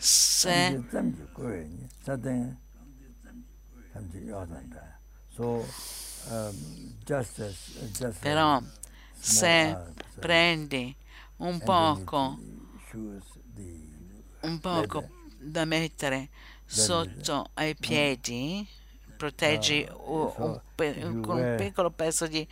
kala. Però se tamji kowe ni Satan tamji yodanda. So um, just as just Però, se prendi un poco, un poco da mettere sotto ai piedi, proteggi u- un pe- con un piccolo pezzo di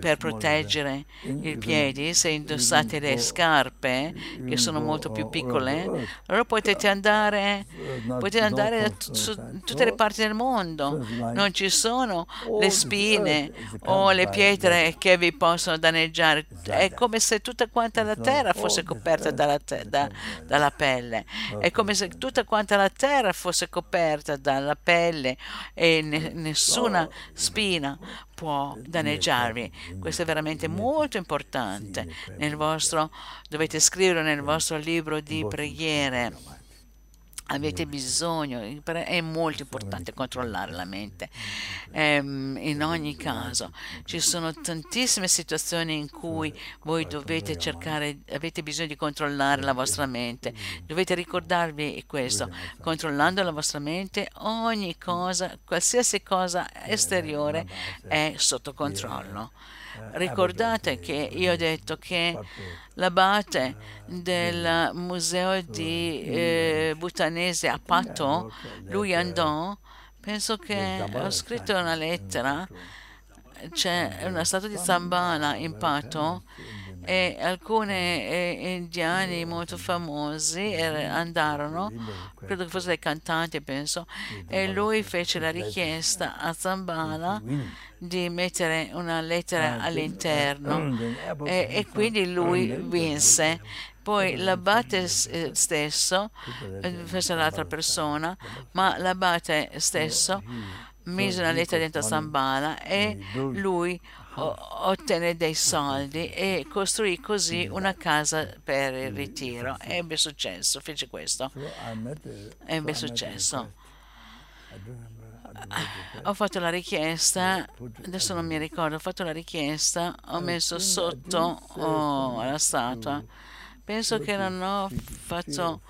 per proteggere i piedi, se indossate le scarpe you che sono molto più all piccole, over the earth. allora potete andare, potete andare su inside. tutte le parti del mondo. Non ci sono le spine o le pietre che vi possono danneggiare. like È come se tutta quanta la like terra fosse coperta dalla, te- da- dalla pelle. È come se tutta quanta la terra fosse coperta dalla pelle e ne- nessuna spina può danneggiarvi. Questo è veramente molto importante. Vostro, dovete scrivere nel vostro libro di preghiere. Avete bisogno, è molto importante controllare la mente. Ehm, in ogni caso, ci sono tantissime situazioni in cui voi dovete cercare, avete bisogno di controllare la vostra mente. Dovete ricordarvi questo. Controllando la vostra mente, ogni cosa, qualsiasi cosa esteriore è sotto controllo. Ricordate che io ho detto che l'abate del museo di eh, Bhutanese a Pato, lui andò, penso che ho scritto una lettera, c'è una statua di Zambala in Pato e alcuni eh, indiani molto famosi er- andarono, credo che fossero dei cantanti penso, e lui fece la richiesta a Zambala di mettere una lettera all'interno. e, e quindi lui vinse. Poi l'abate eh, stesso eh, fece l'altra persona, ma l'abate stesso mise una lettera dentro Zambala e lui ottenne dei soldi e costruì così una casa per il ritiro. Ebbe successo, fece questo. Ebbe successo. Ho fatto la richiesta, adesso non mi ricordo, ho fatto la richiesta, ho messo sotto oh, la statua. Penso che non ho fatto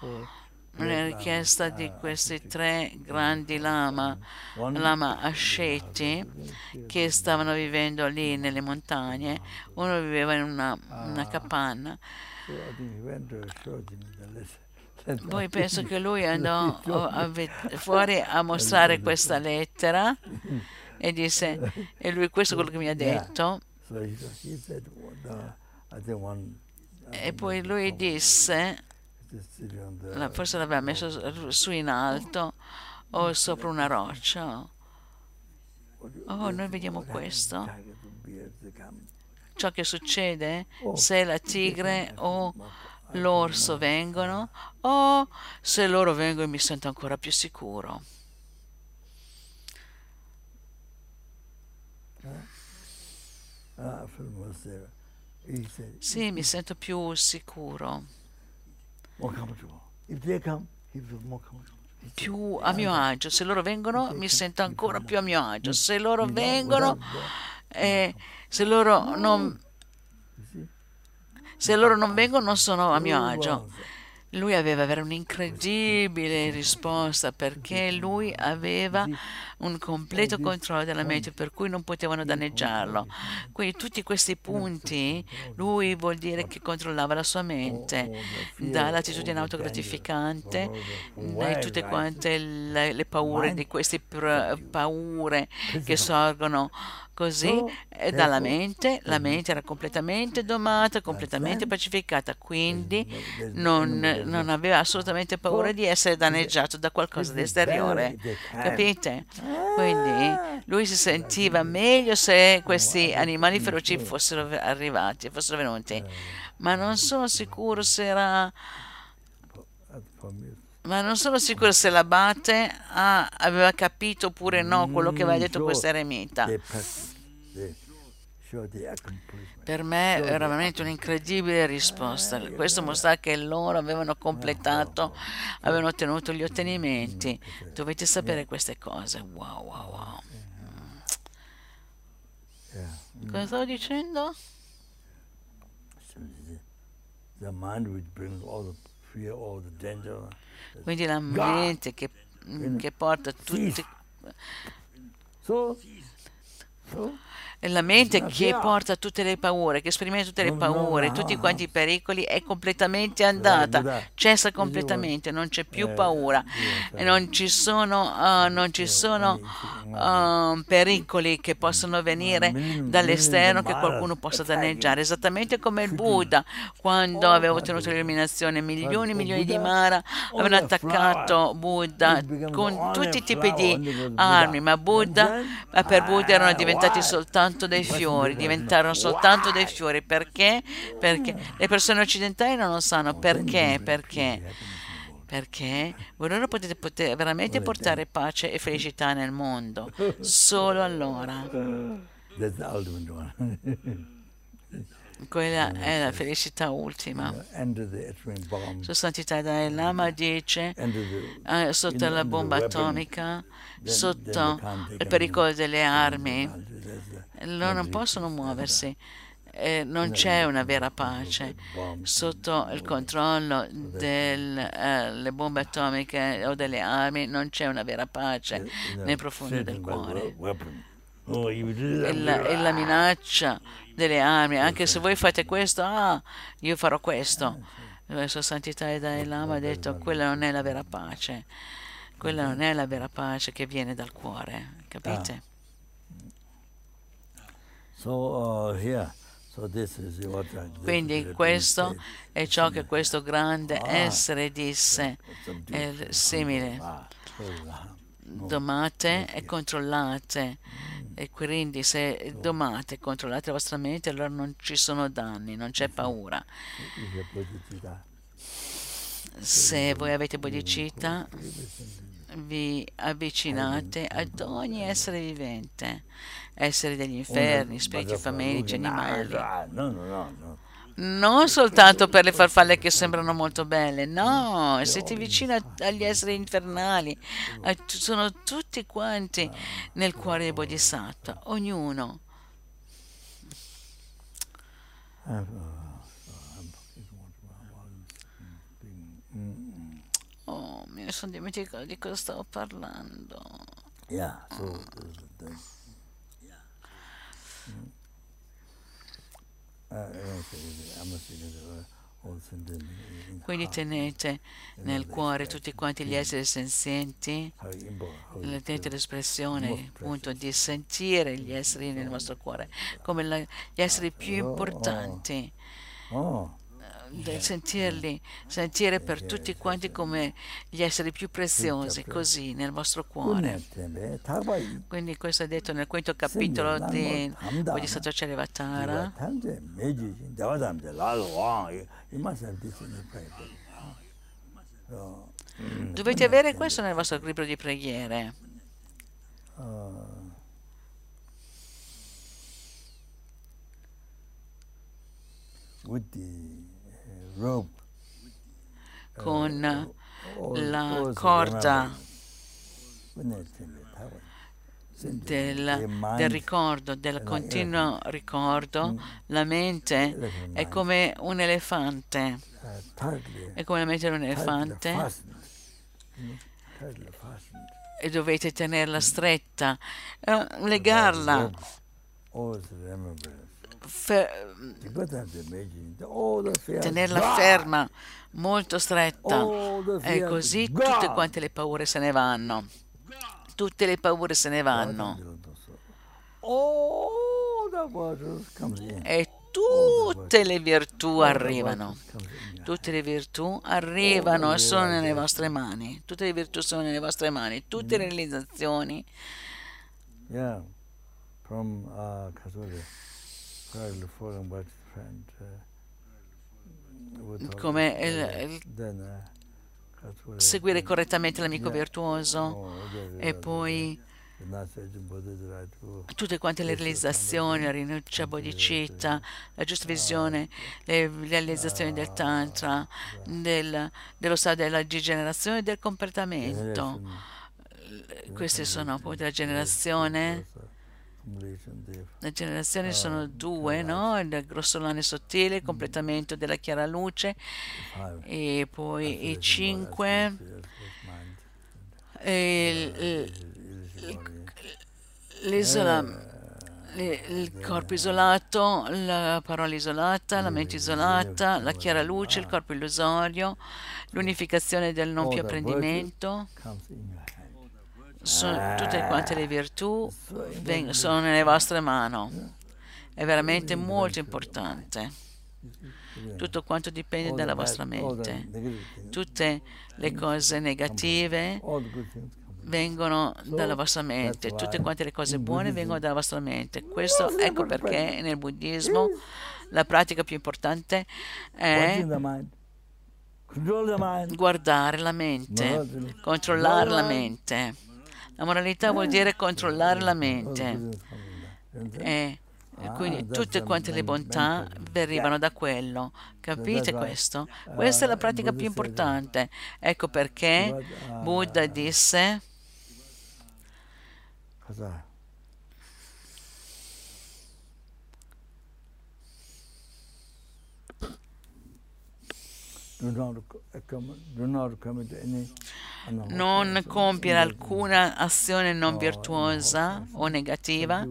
una richiesta di questi tre grandi lama, lama asceti, che stavano vivendo lì nelle montagne. Uno viveva in una, una capanna. Poi penso che lui andò oh, fuori a mostrare questa lettera e disse, e lui questo è quello che mi ha detto. E poi lui disse, forse l'aveva messo su- in alto o sopra una roccia. Oh, noi vediamo questo. Ciò che succede se la tigre o l'orso vengono o se loro vengono mi sento ancora più sicuro. Ah, Sì, mi sento più sicuro, più a mio agio. Se loro vengono mi sento ancora più a mio agio. Se loro vengono, eh, se loro non, see? se loro non vengono non sono a mio agio. Lui aveva avere un'incredibile risposta perché lui aveva un completo controllo della mente per cui non potevano danneggiarlo. Quindi tutti questi punti lui vuol dire che controllava la sua mente dall'attitudine autogratificante da tutte quante le, le paure di queste paure che sorgono così eh, dalla mente. La mente era completamente domata, completamente pacificata, quindi non, non aveva assolutamente paura di essere danneggiato da qualcosa di esteriore. Capite? Quindi lui si sentiva meglio se questi animali feroci fossero arrivati, fossero venuti. Ma non sono sicuro se era. Ma non sono sicuro se l'abate ah, aveva capito oppure no quello che aveva detto sure. eremita. Per me era veramente un'incredibile risposta. Questo mostra che loro avevano completato, avevano ottenuto gli ottenimenti. Dovete sapere queste cose. Wow, wow, wow. Cosa stavo dicendo? Quindi la mente che, che porta tutti. E la mente che porta tutte le paure, che sperimenta tutte le paure, tutti quanti i pericoli, è completamente andata, guarda, cessa completamente, non c'è più eh, paura. e non ci sono, ah, non ci sono ah, pericoli che possono venire dall'esterno che qualcuno possa attacchi. danneggiare, esattamente come il Buddha quando Oh, aveva ottenuto l'illuminazione, milioni e milioni di Mara oh, avevano attaccato. Buddha con tutti i tipi di armi, ma Buddha, per Buddha erano ah, diventati soltanto dei fiori, diventarono soltanto dei fiori. Perché? Perché le persone occidentali non lo sanno. Perché? Perché? Perché voi loro potete, poter veramente portare pace e felicità nel mondo. Solo allora. Quella è la felicità ultima. Sua Santità Dalai Lama dice eh, sotto la bomba atomica, sotto il pericolo delle armi, loro non possono muoversi. Eh, non c'è una vera pace. sotto il controllo delle bombe atomiche o delle armi non c'è una vera pace nel profondo del cuore. Weapon. Oh, you do that. e la, e la minaccia delle armi anche se voi fate questo ah io farò questo. La sua santità Dalai Lama ha detto quella non è la vera pace quella non è la vera pace che viene dal cuore capite? So uh, here, so I- this quindi questo è ciò che questo grande Ah. essere disse. È il simile. Ah, so, uh, domate e controllate. E quindi se domate e controllate la vostra mente allora non ci sono danni non c'è paura. Is a bodhicitta. se voi avete bodhicitta vi avvicinate ad ogni essere vivente esseri degli inferni spiriti famelici animali No, no, no, no. non soltanto per le farfalle che sembrano molto belle, no, se ti vicino agli esseri infernali, sono tutti quanti nel cuore del Bodhisattva, ognuno. Uh, I'm Oh, mi sono dimenticato di cosa stavo parlando. Yeah, so Mm. Uh, I'm a student, uh, Quindi tenete nel cuore tutti quanti gli esseri senzienti, how you tenete l'espressione appunto di sentire gli esseri nel vostro cuore come la- gli esseri più Oh, oh. importanti. Oh, del sentirli, sentire per tutti quanti come gli esseri più preziosi, così nel vostro cuore. Tagba Quindi questo è detto nel quinto capitolo di Bodhisattva Charivatara. So, Dovete avere questo nel vostro libro di preghiere. uh, with the con la corda remember, when they tembe, tagba, send del, del ricordo, del continuo ricordo, la mente è come un elefante, è come la mente di un elefante. fastened. e dovete tenerla stretta, eh, legarla, Fear tenerla ferma, molto stretta. The E così tutte quante le paure se ne vanno. Tutte le paure se ne vanno. In. E tutte le virtù arrivano. Tutte le virtù arrivano e sono nelle vostre mani. Tutte le virtù sono nelle vostre mani. Tutte le realizzazioni. Yeah, from uh, Come il- Then, uh, Kasuri, Seguire correttamente l'amico virtuoso. oh, E poi tutte quante le realizzazioni, la rinuncia bodhicitta, la giusta visione, le, le realizzazioni del tantra, del- dello stato della degenerazione e del completamento. Queste sono appunto la generazione. Le generazioni sono due, no? Il grossolano sottile, il completamento della chiara luce e poi i cinque, e l'isola, il corpo isolato, la parola isolata, la mente isolata, la chiara luce, il corpo illusorio, l'unificazione del non più apprendimento, sono, tutte quante le virtù sono nelle vostre mani. È veramente molto importante. Tutto quanto dipende dalla vostra mente. Tutte le cose negative vengono dalla vostra mente, tutte quante le cose buone vengono dalla vostra mente. Questo ecco perché nel buddismo la pratica più importante è guardare la mente, controllare la mente. La moralità vuol dire controllare la mente. E quindi tutte quante le bontà derivano da quello. Capite questo? Questa è la pratica più importante. Ecco perché Buddha disse non compiere alcuna azione non virtuosa o negativa,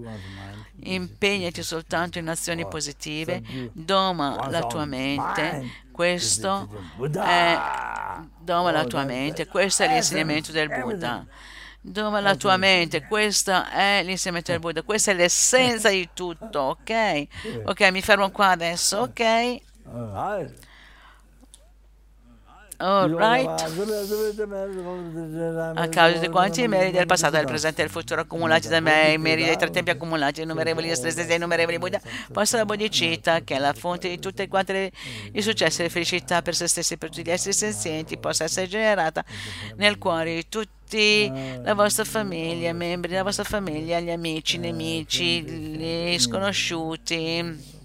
impegnati soltanto in azioni positive, doma la tua mente, questo è, doma la tua mente, questo è l'insegnamento del Buddha. Doma la tua mente, questo è l'insegnamento del Buddha, questa è l'essenza di tutto, ok? Ok, mi fermo qua adesso, ok? Alright. A causa di quanti meriti del passato, del presente e del futuro accumulati da me, i meriti dei tre tempi accumulati, innumerevoli estresi e innumerevoli Buddha, possa la bodhicitta, che è la fonte di tutte quante le, i successi e le felicità per se stessi e per tutti gli esseri senzienti, possa essere generata nel cuore di tutti la vostra famiglia, membri della vostra famiglia, gli amici, nemici, gli sconosciuti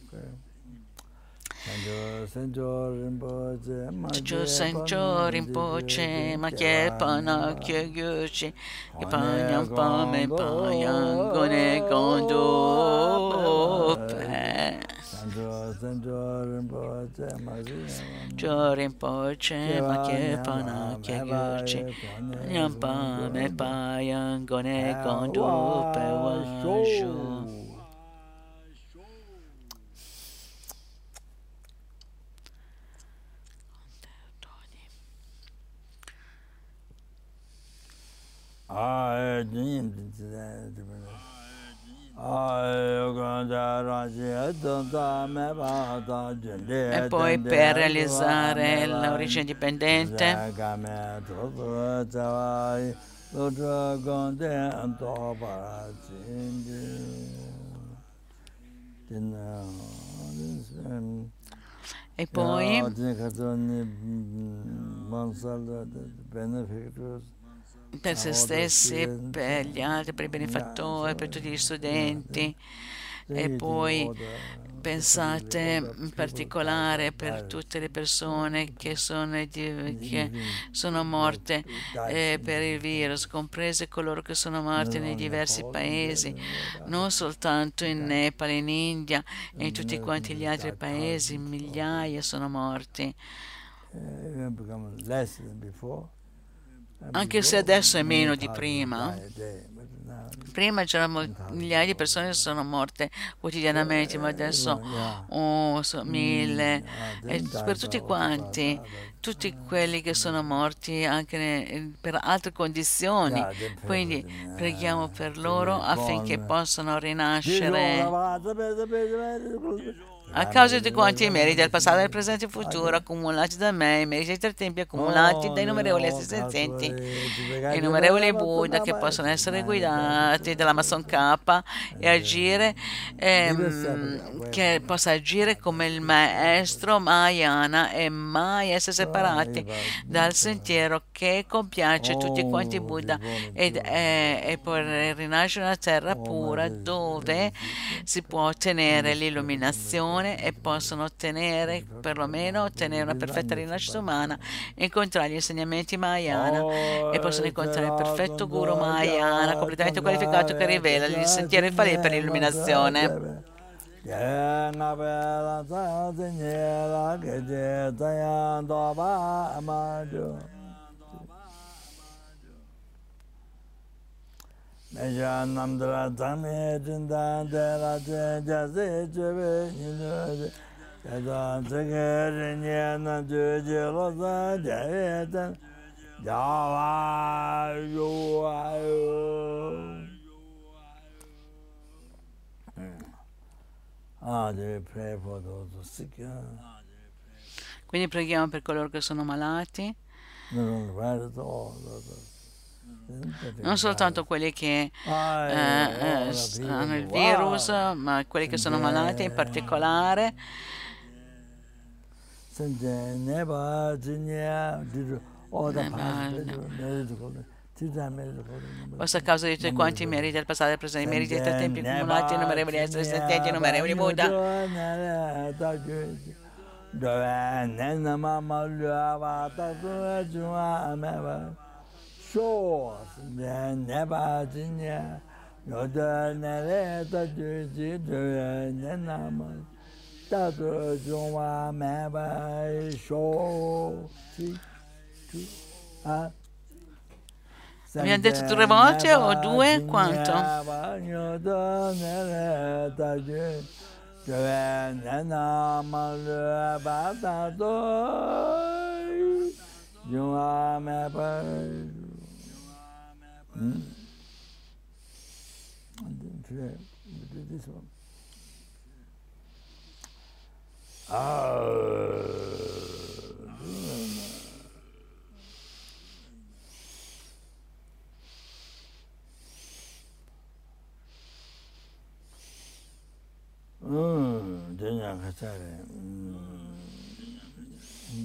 Chuchu Sancho Rinpoche Ma Kye Pana Kye Gyuchi Ki Panyam Pame Payang Gone Gondo Pe Cho Rinpoche Ma Kye Pana Kye Gyuchi Panyam Pame Payang Gone Gondo Pe Wa E poi per realizzare l'origine dipendente e poi per se stessi, per gli altri, per i benefattori, per tutti gli studenti. E poi pensate in particolare per tutte le persone che sono, che sono morte eh, per il virus, comprese coloro che sono morti nei diversi paesi, non soltanto in Nepal, in India e in tutti quanti gli altri paesi, migliaia sono morti anche se adesso è meno di prima. Prima c'erano migliaia di persone che sono morte quotidianamente, ma adesso oh, so, mille. E per tutti quanti, tutti quelli che sono morti anche per altre condizioni. Quindi preghiamo per loro affinché possano rinascere a causa di quanti i meriti del passato, del presente e futuro accumulati da me, i meriti dei tre tempi accumulati da innumerevoli assistenzienti, innumerevoli Buddha che possono essere guidati dall'Amazon K e agire, ehm, che possa agire come il maestro Mahayana e mai essere separati dal sentiero che compiace tutti quanti Buddha ed è, e per rinascere una terra pura dove si può ottenere l'illuminazione e possono ottenere, perlomeno ottenere una perfetta rinascita umana, incontrare gli insegnamenti Mahayana e possono incontrare il perfetto Guru Mahayana completamente qualificato che rivela il sentiero infallibile per l'illuminazione. Meja namdra dhamme jinda dera jen jase chebe nilu Jada chege rinye na juje loza jaya jan Jawa yuwa yu Ah. Quindi preghiamo per coloro che sono malati, Non guarda all non soltanto quelli che eh, eh, s- hanno il virus, ma quelli che sono malati in particolare. Sanje neba jinya diru oda Neba, pas neba. meru ko tida meru ko Questo a causa di tutti quanti i meriti del passato e del presente, i meriti dei tre tempi accumulati, innumerevoli esseri sententi, innumerevoli Buddha. Dove nena mama lua ta sho neba jinya yoda nere ta ju ji dove nena ma ta tu jua meba sho Abbiamo detto tre volte o due? Quanto? Hmm? And then today, we did this one. Ah, dēnyā kachārē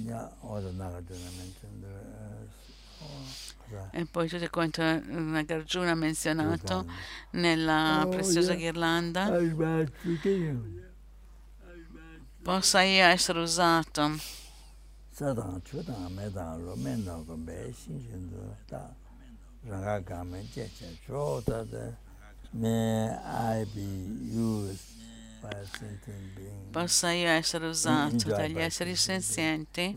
yā oda nāgā dēnyā mēnchēn dēnyā E poi tutto quanto Nagarjuna ha menzionato nella preziosa ghirlanda. Possa io essere usato. Possa io essere usato dagli esseri senzienti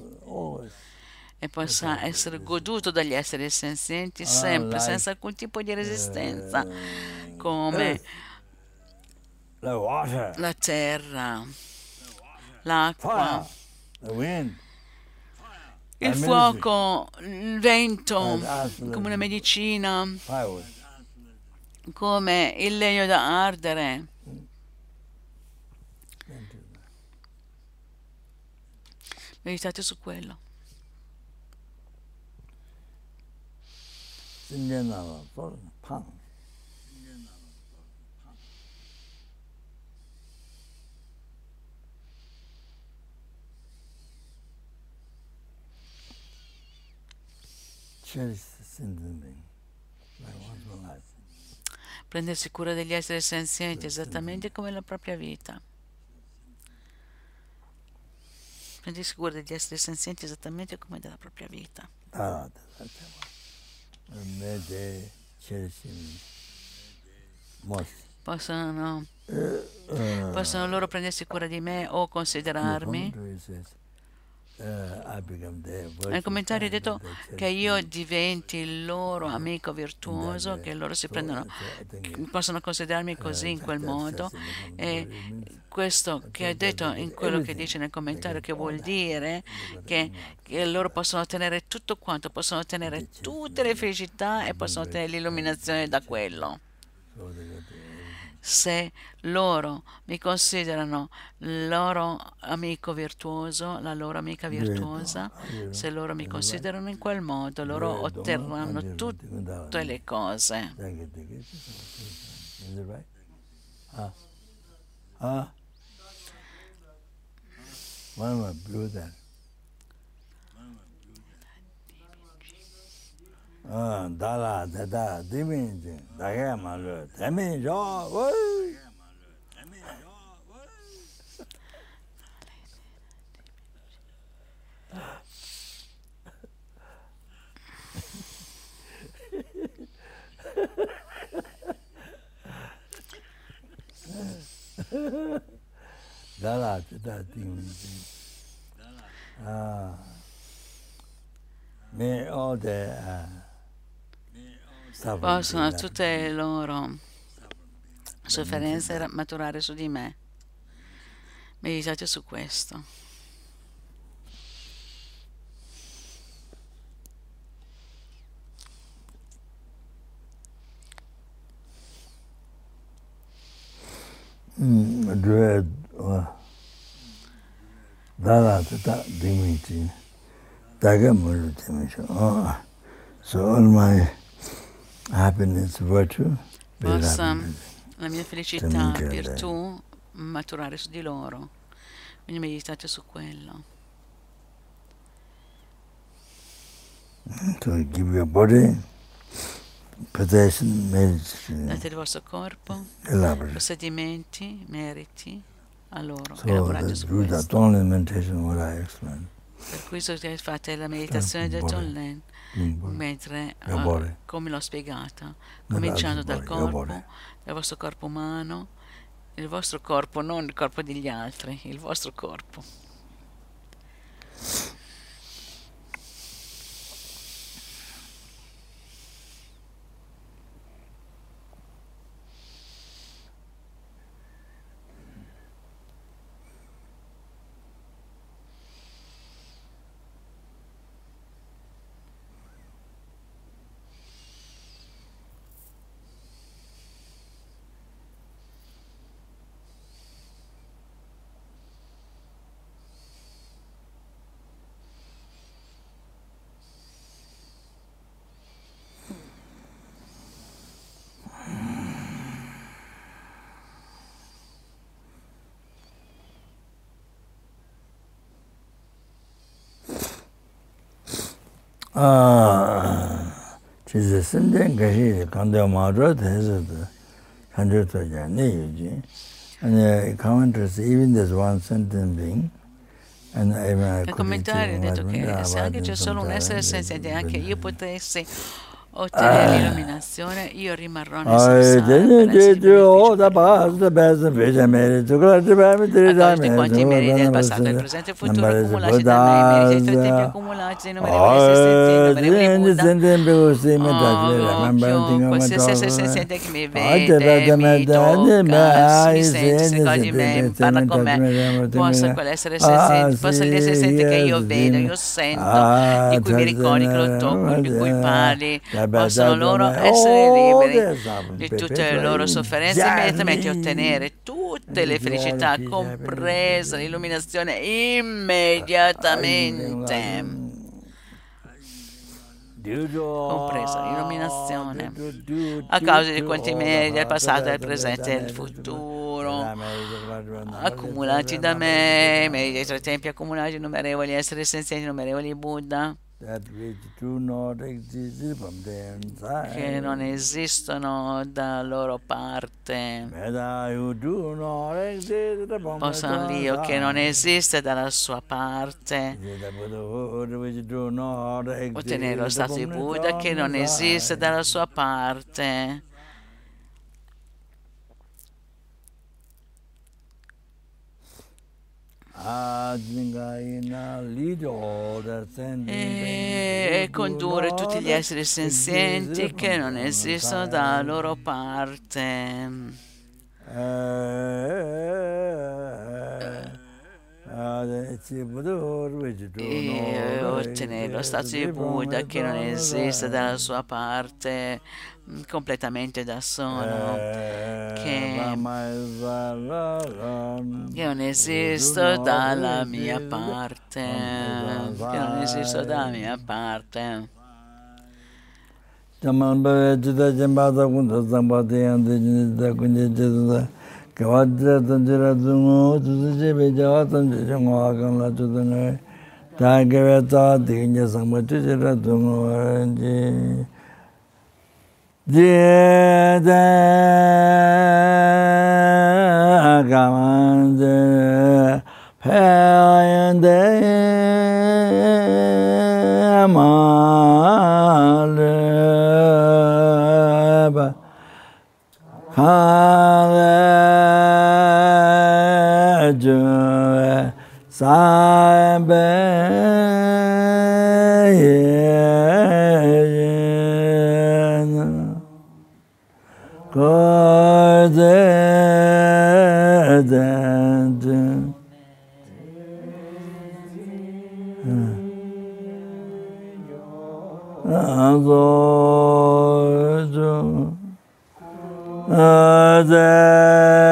e possa essere goduto dagli esseri senzienti sempre, senza alcun tipo di resistenza, uh, come water. la terra, l'acqua, il fuoco, il vento, and absolute come una medicina, come il legno da ardere. Meditate su quello. 今天呢，说胖，确实神经病，来我说来， Prendersi cura degli esseri senzienti esattamente come la propria vita. Prendersi cura degli esseri senzienti esattamente come della propria vita. 大 Mede Ceresim Mossi. Possono, eh, eh. possono loro prendersi cura di me o considerarmi? Nel commentario è detto che io diventi il loro amico virtuoso, che loro si prendono, possono considerarmi così in quel modo. E questo che è detto in quello che dice nel commentario, che vuol dire che, che loro possono ottenere tutto quanto, possono ottenere tutte le felicità e possono ottenere l'illuminazione da quello. Se loro mi considerano il loro amico virtuoso, la loro amica virtuosa, se loro mi considerano in quel modo, loro otterranno tutte le cose. Ah. Ah. One more blue then. dāla, dādā, dīmīn jīn, dāgā mā lū, dāmīn yō, wē! dāla, dādā, dīmīn jīn. Dāla. Mē all the... Uh, possono tutte le loro sofferenze maturare su di me. Meditate su questo. dwe dara ta dimi chi daga mulu dimi chi so all my possa la mia felicità virtù maturare su di loro quindi meditate su quello to give your body possession, meriti. Date il vostro corpo, possedimenti, meriti a loro. So Elaborate su questo. Per questo fate la meditazione del Tonlen mentre uh, come l'ho spiegata, cominciando dal corpo, dal vostro corpo umano, il vostro corpo, non il corpo degli altri, il vostro corpo. chīsī sīndēn gāshī kāndē mārā tēsā tā kāndē tō yā nē yu jī and commentators even this one sentence being and I mean, commentare detto che se anche c'è solo un essere senza neanche io potessi ottenere l'illuminazione, io rimarrò nel samsara. Tutti quanti i meriti del passato, del presente e futuro accumulati da me, i meriti dei tempi accumulati, innumerevoli essenze, innumerevoli Buddha. Occhio, qualsiasi essere senziente che mi vede, mi tocca, mi sente, si accorge di me, parla con me, possa quell'essere senziente, possa l'essere senziente che io vedo, io sento, di cui mi ricordi che lo tocco, di cui parli, possono loro essere liberi di tutte le loro sofferenze e immediatamente ottenere tutte le felicità, compresa l'illuminazione immediatamente. Compresa l'illuminazione a causa di quanti meriti del passato, del presente e del futuro. Accumulati da me, meriti dei tre tempi accumulati, innumerevoli esseri senzienti, innumerevoli Buddha che non esistono da loro parte. Possano l'io che non esiste dalla sua parte. Ottenere lo stato di Buddha che non esiste dalla sua parte e condurre tutti gli esseri senzienti che non esistono dalla loro parte. E ottenere lo stato di Buddha che non esiste dalla sua parte completamente da solo, che, che non esisto dalla mia parte, che non esisto dalla mia parte. 제다 가만데 페얀데 말레바 하레주 사베 Kardedendin. Agodu. Agodu.